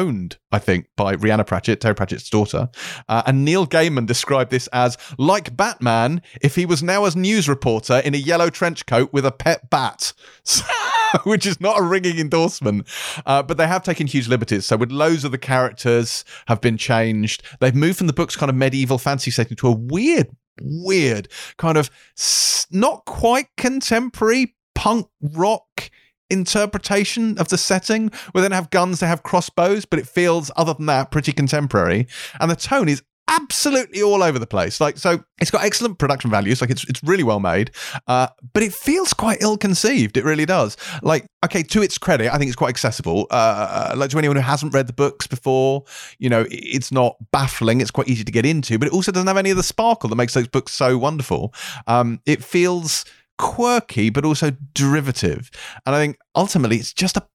I think, by Rhianna Pratchett, Terry Pratchett's daughter. Uh, and Neil Gaiman described this as like Batman if he was now a news reporter in a yellow trench coat with a pet bat. (laughs) Which is not a ringing endorsement, uh, but they have taken huge liberties. So, with loads of the characters have been changed, they've moved from the book's kind of medieval fantasy setting to a weird, weird kind of not quite contemporary punk rock interpretation of the setting. We don't have guns they have crossbows but it feels other than that pretty contemporary. And the tone is absolutely all over the place. Like so it's got excellent production values. Like it's it's really well made. Uh, but it feels quite ill conceived it really does. Like okay to its credit i think it's quite accessible. Uh, like to anyone who hasn't read the books before you know it's not baffling. It's quite easy to get into but it also doesn't have any of the sparkle that makes those books so wonderful. Um, it feels quirky but also derivative and i think ultimately it's just a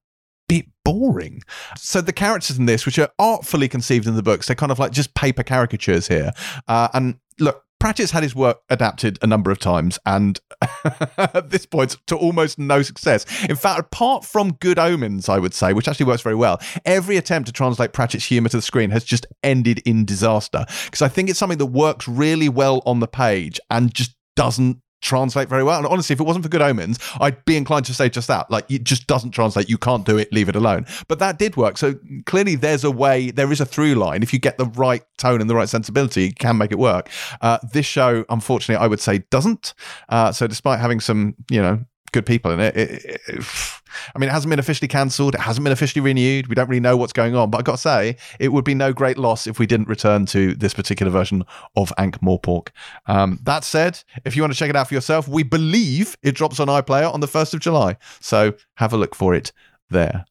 bit boring so the characters in this which are artfully conceived in the books they're kind of like just paper caricatures here uh, and look Pratchett's had his work adapted a number of times, and (laughs) at this point, to almost no success. In fact, apart from Good Omens, I would say, which actually works very well, every attempt to translate Pratchett's humour to the screen has just ended in disaster. Because I think it's something that works really well on the page and just doesn't translate very well. And honestly, if it wasn't for Good Omens, I'd be inclined to say just that. Like, it just doesn't translate. You can't do it. Leave it alone. But that did work. So clearly, there's a way. There is a through line. If you get the right tone and the right sensibility, you can make it work. Uh, this show, unfortunately, I would say doesn't. Uh, so despite having some, you know. Good people in it. It, it, it. (sighs) I mean, it hasn't been officially cancelled. It hasn't been officially renewed. We don't really know what's going on. But I got to say, it would be no great loss if we didn't return to this particular version of Ankh Morpork. Um, that said, if you want to check it out for yourself, we believe it drops on iPlayer on the 1st of July. So have a look for it there.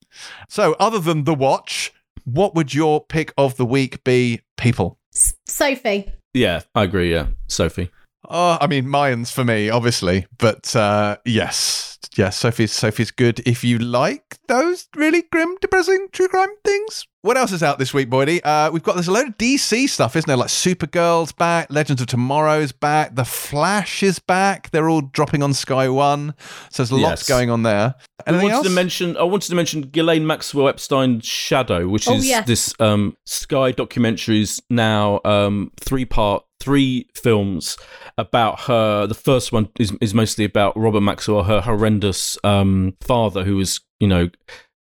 So, other than The Watch, what would your pick of the week be, people? Sophie. Yeah, I agree. Yeah, Sophie. Oh, I mean, Mayans for me, obviously, but uh, yes, yes, Sophie's Sophie's good if you like those really grim, depressing true crime things. What else is out this week, Boydie? Uh, we've got there's a load of DC stuff, isn't there? Like Supergirl's back, Legends of Tomorrow's back, The Flash is back. They're all dropping on Sky One, so there's lots Yes. going on there. Anything I wanted else? to mention. I wanted to mention Ghislaine Maxwell Epstein's Shadow, which Oh, is yes. this um, Sky documentaries now um, three part, three films about her. The first one is is mostly about Robert Maxwell, her horrendous um, father, who was you know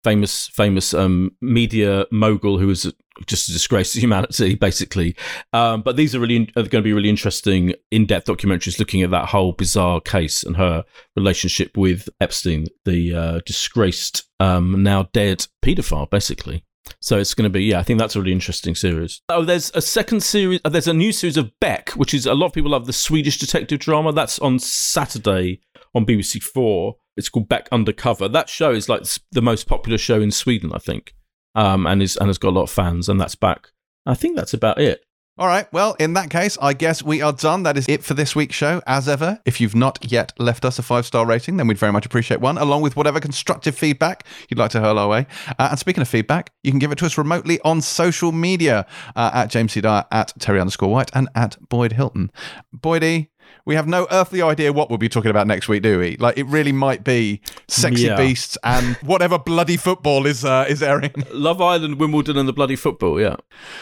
famous famous um, media mogul who was just a disgrace to humanity, (laughs) basically. Um, but these are really are going to be really interesting, in depth documentaries looking at that whole bizarre case and her relationship with Epstein, the uh, disgraced, um, now dead paedophile, basically. So it's going to be, yeah, I think that's a really interesting series. Oh, there's a second series, uh, there's a new series of Beck, which is a lot of people love the Swedish detective drama. That's on Saturday on BBC Four. It's called Back Undercover. That show is like the most popular show in Sweden, I think, um, and is and has got a lot of fans, and that's back. I think that's about it. All right. Well, in that case, I guess we are done. That is it for this week's show. As ever, if you've not yet left us a five star rating, then we'd very much appreciate one, along with whatever constructive feedback you'd like to hurl our way. Uh, and speaking of feedback, you can give it to us remotely on social media uh, at James C. Dyer, at Terri underscore White, and at Boyd Hilton. Boydie, we have no earthly idea what we'll be talking about next week, do we? Like, it really might be sexy Yeah. beasts and (laughs) whatever bloody football is uh, is airing. Love Island, Wimbledon, and the bloody football. Yeah,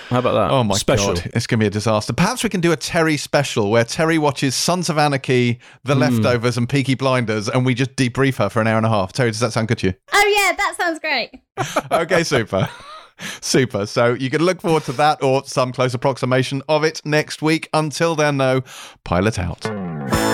how about that? Oh my Special. god, it's going to be a disaster. Perhaps we can do a Terri special where Terri watches Sons of Anarchy, The Leftovers, and Peaky Blinders, and we just debrief her for an hour and a half. Terri, does that sound good to you? Oh yeah, that sounds great. (laughs) Okay, super. (laughs) (laughs) Super. So you can look forward to that or some close approximation of it next week. Until then, though, pilot out.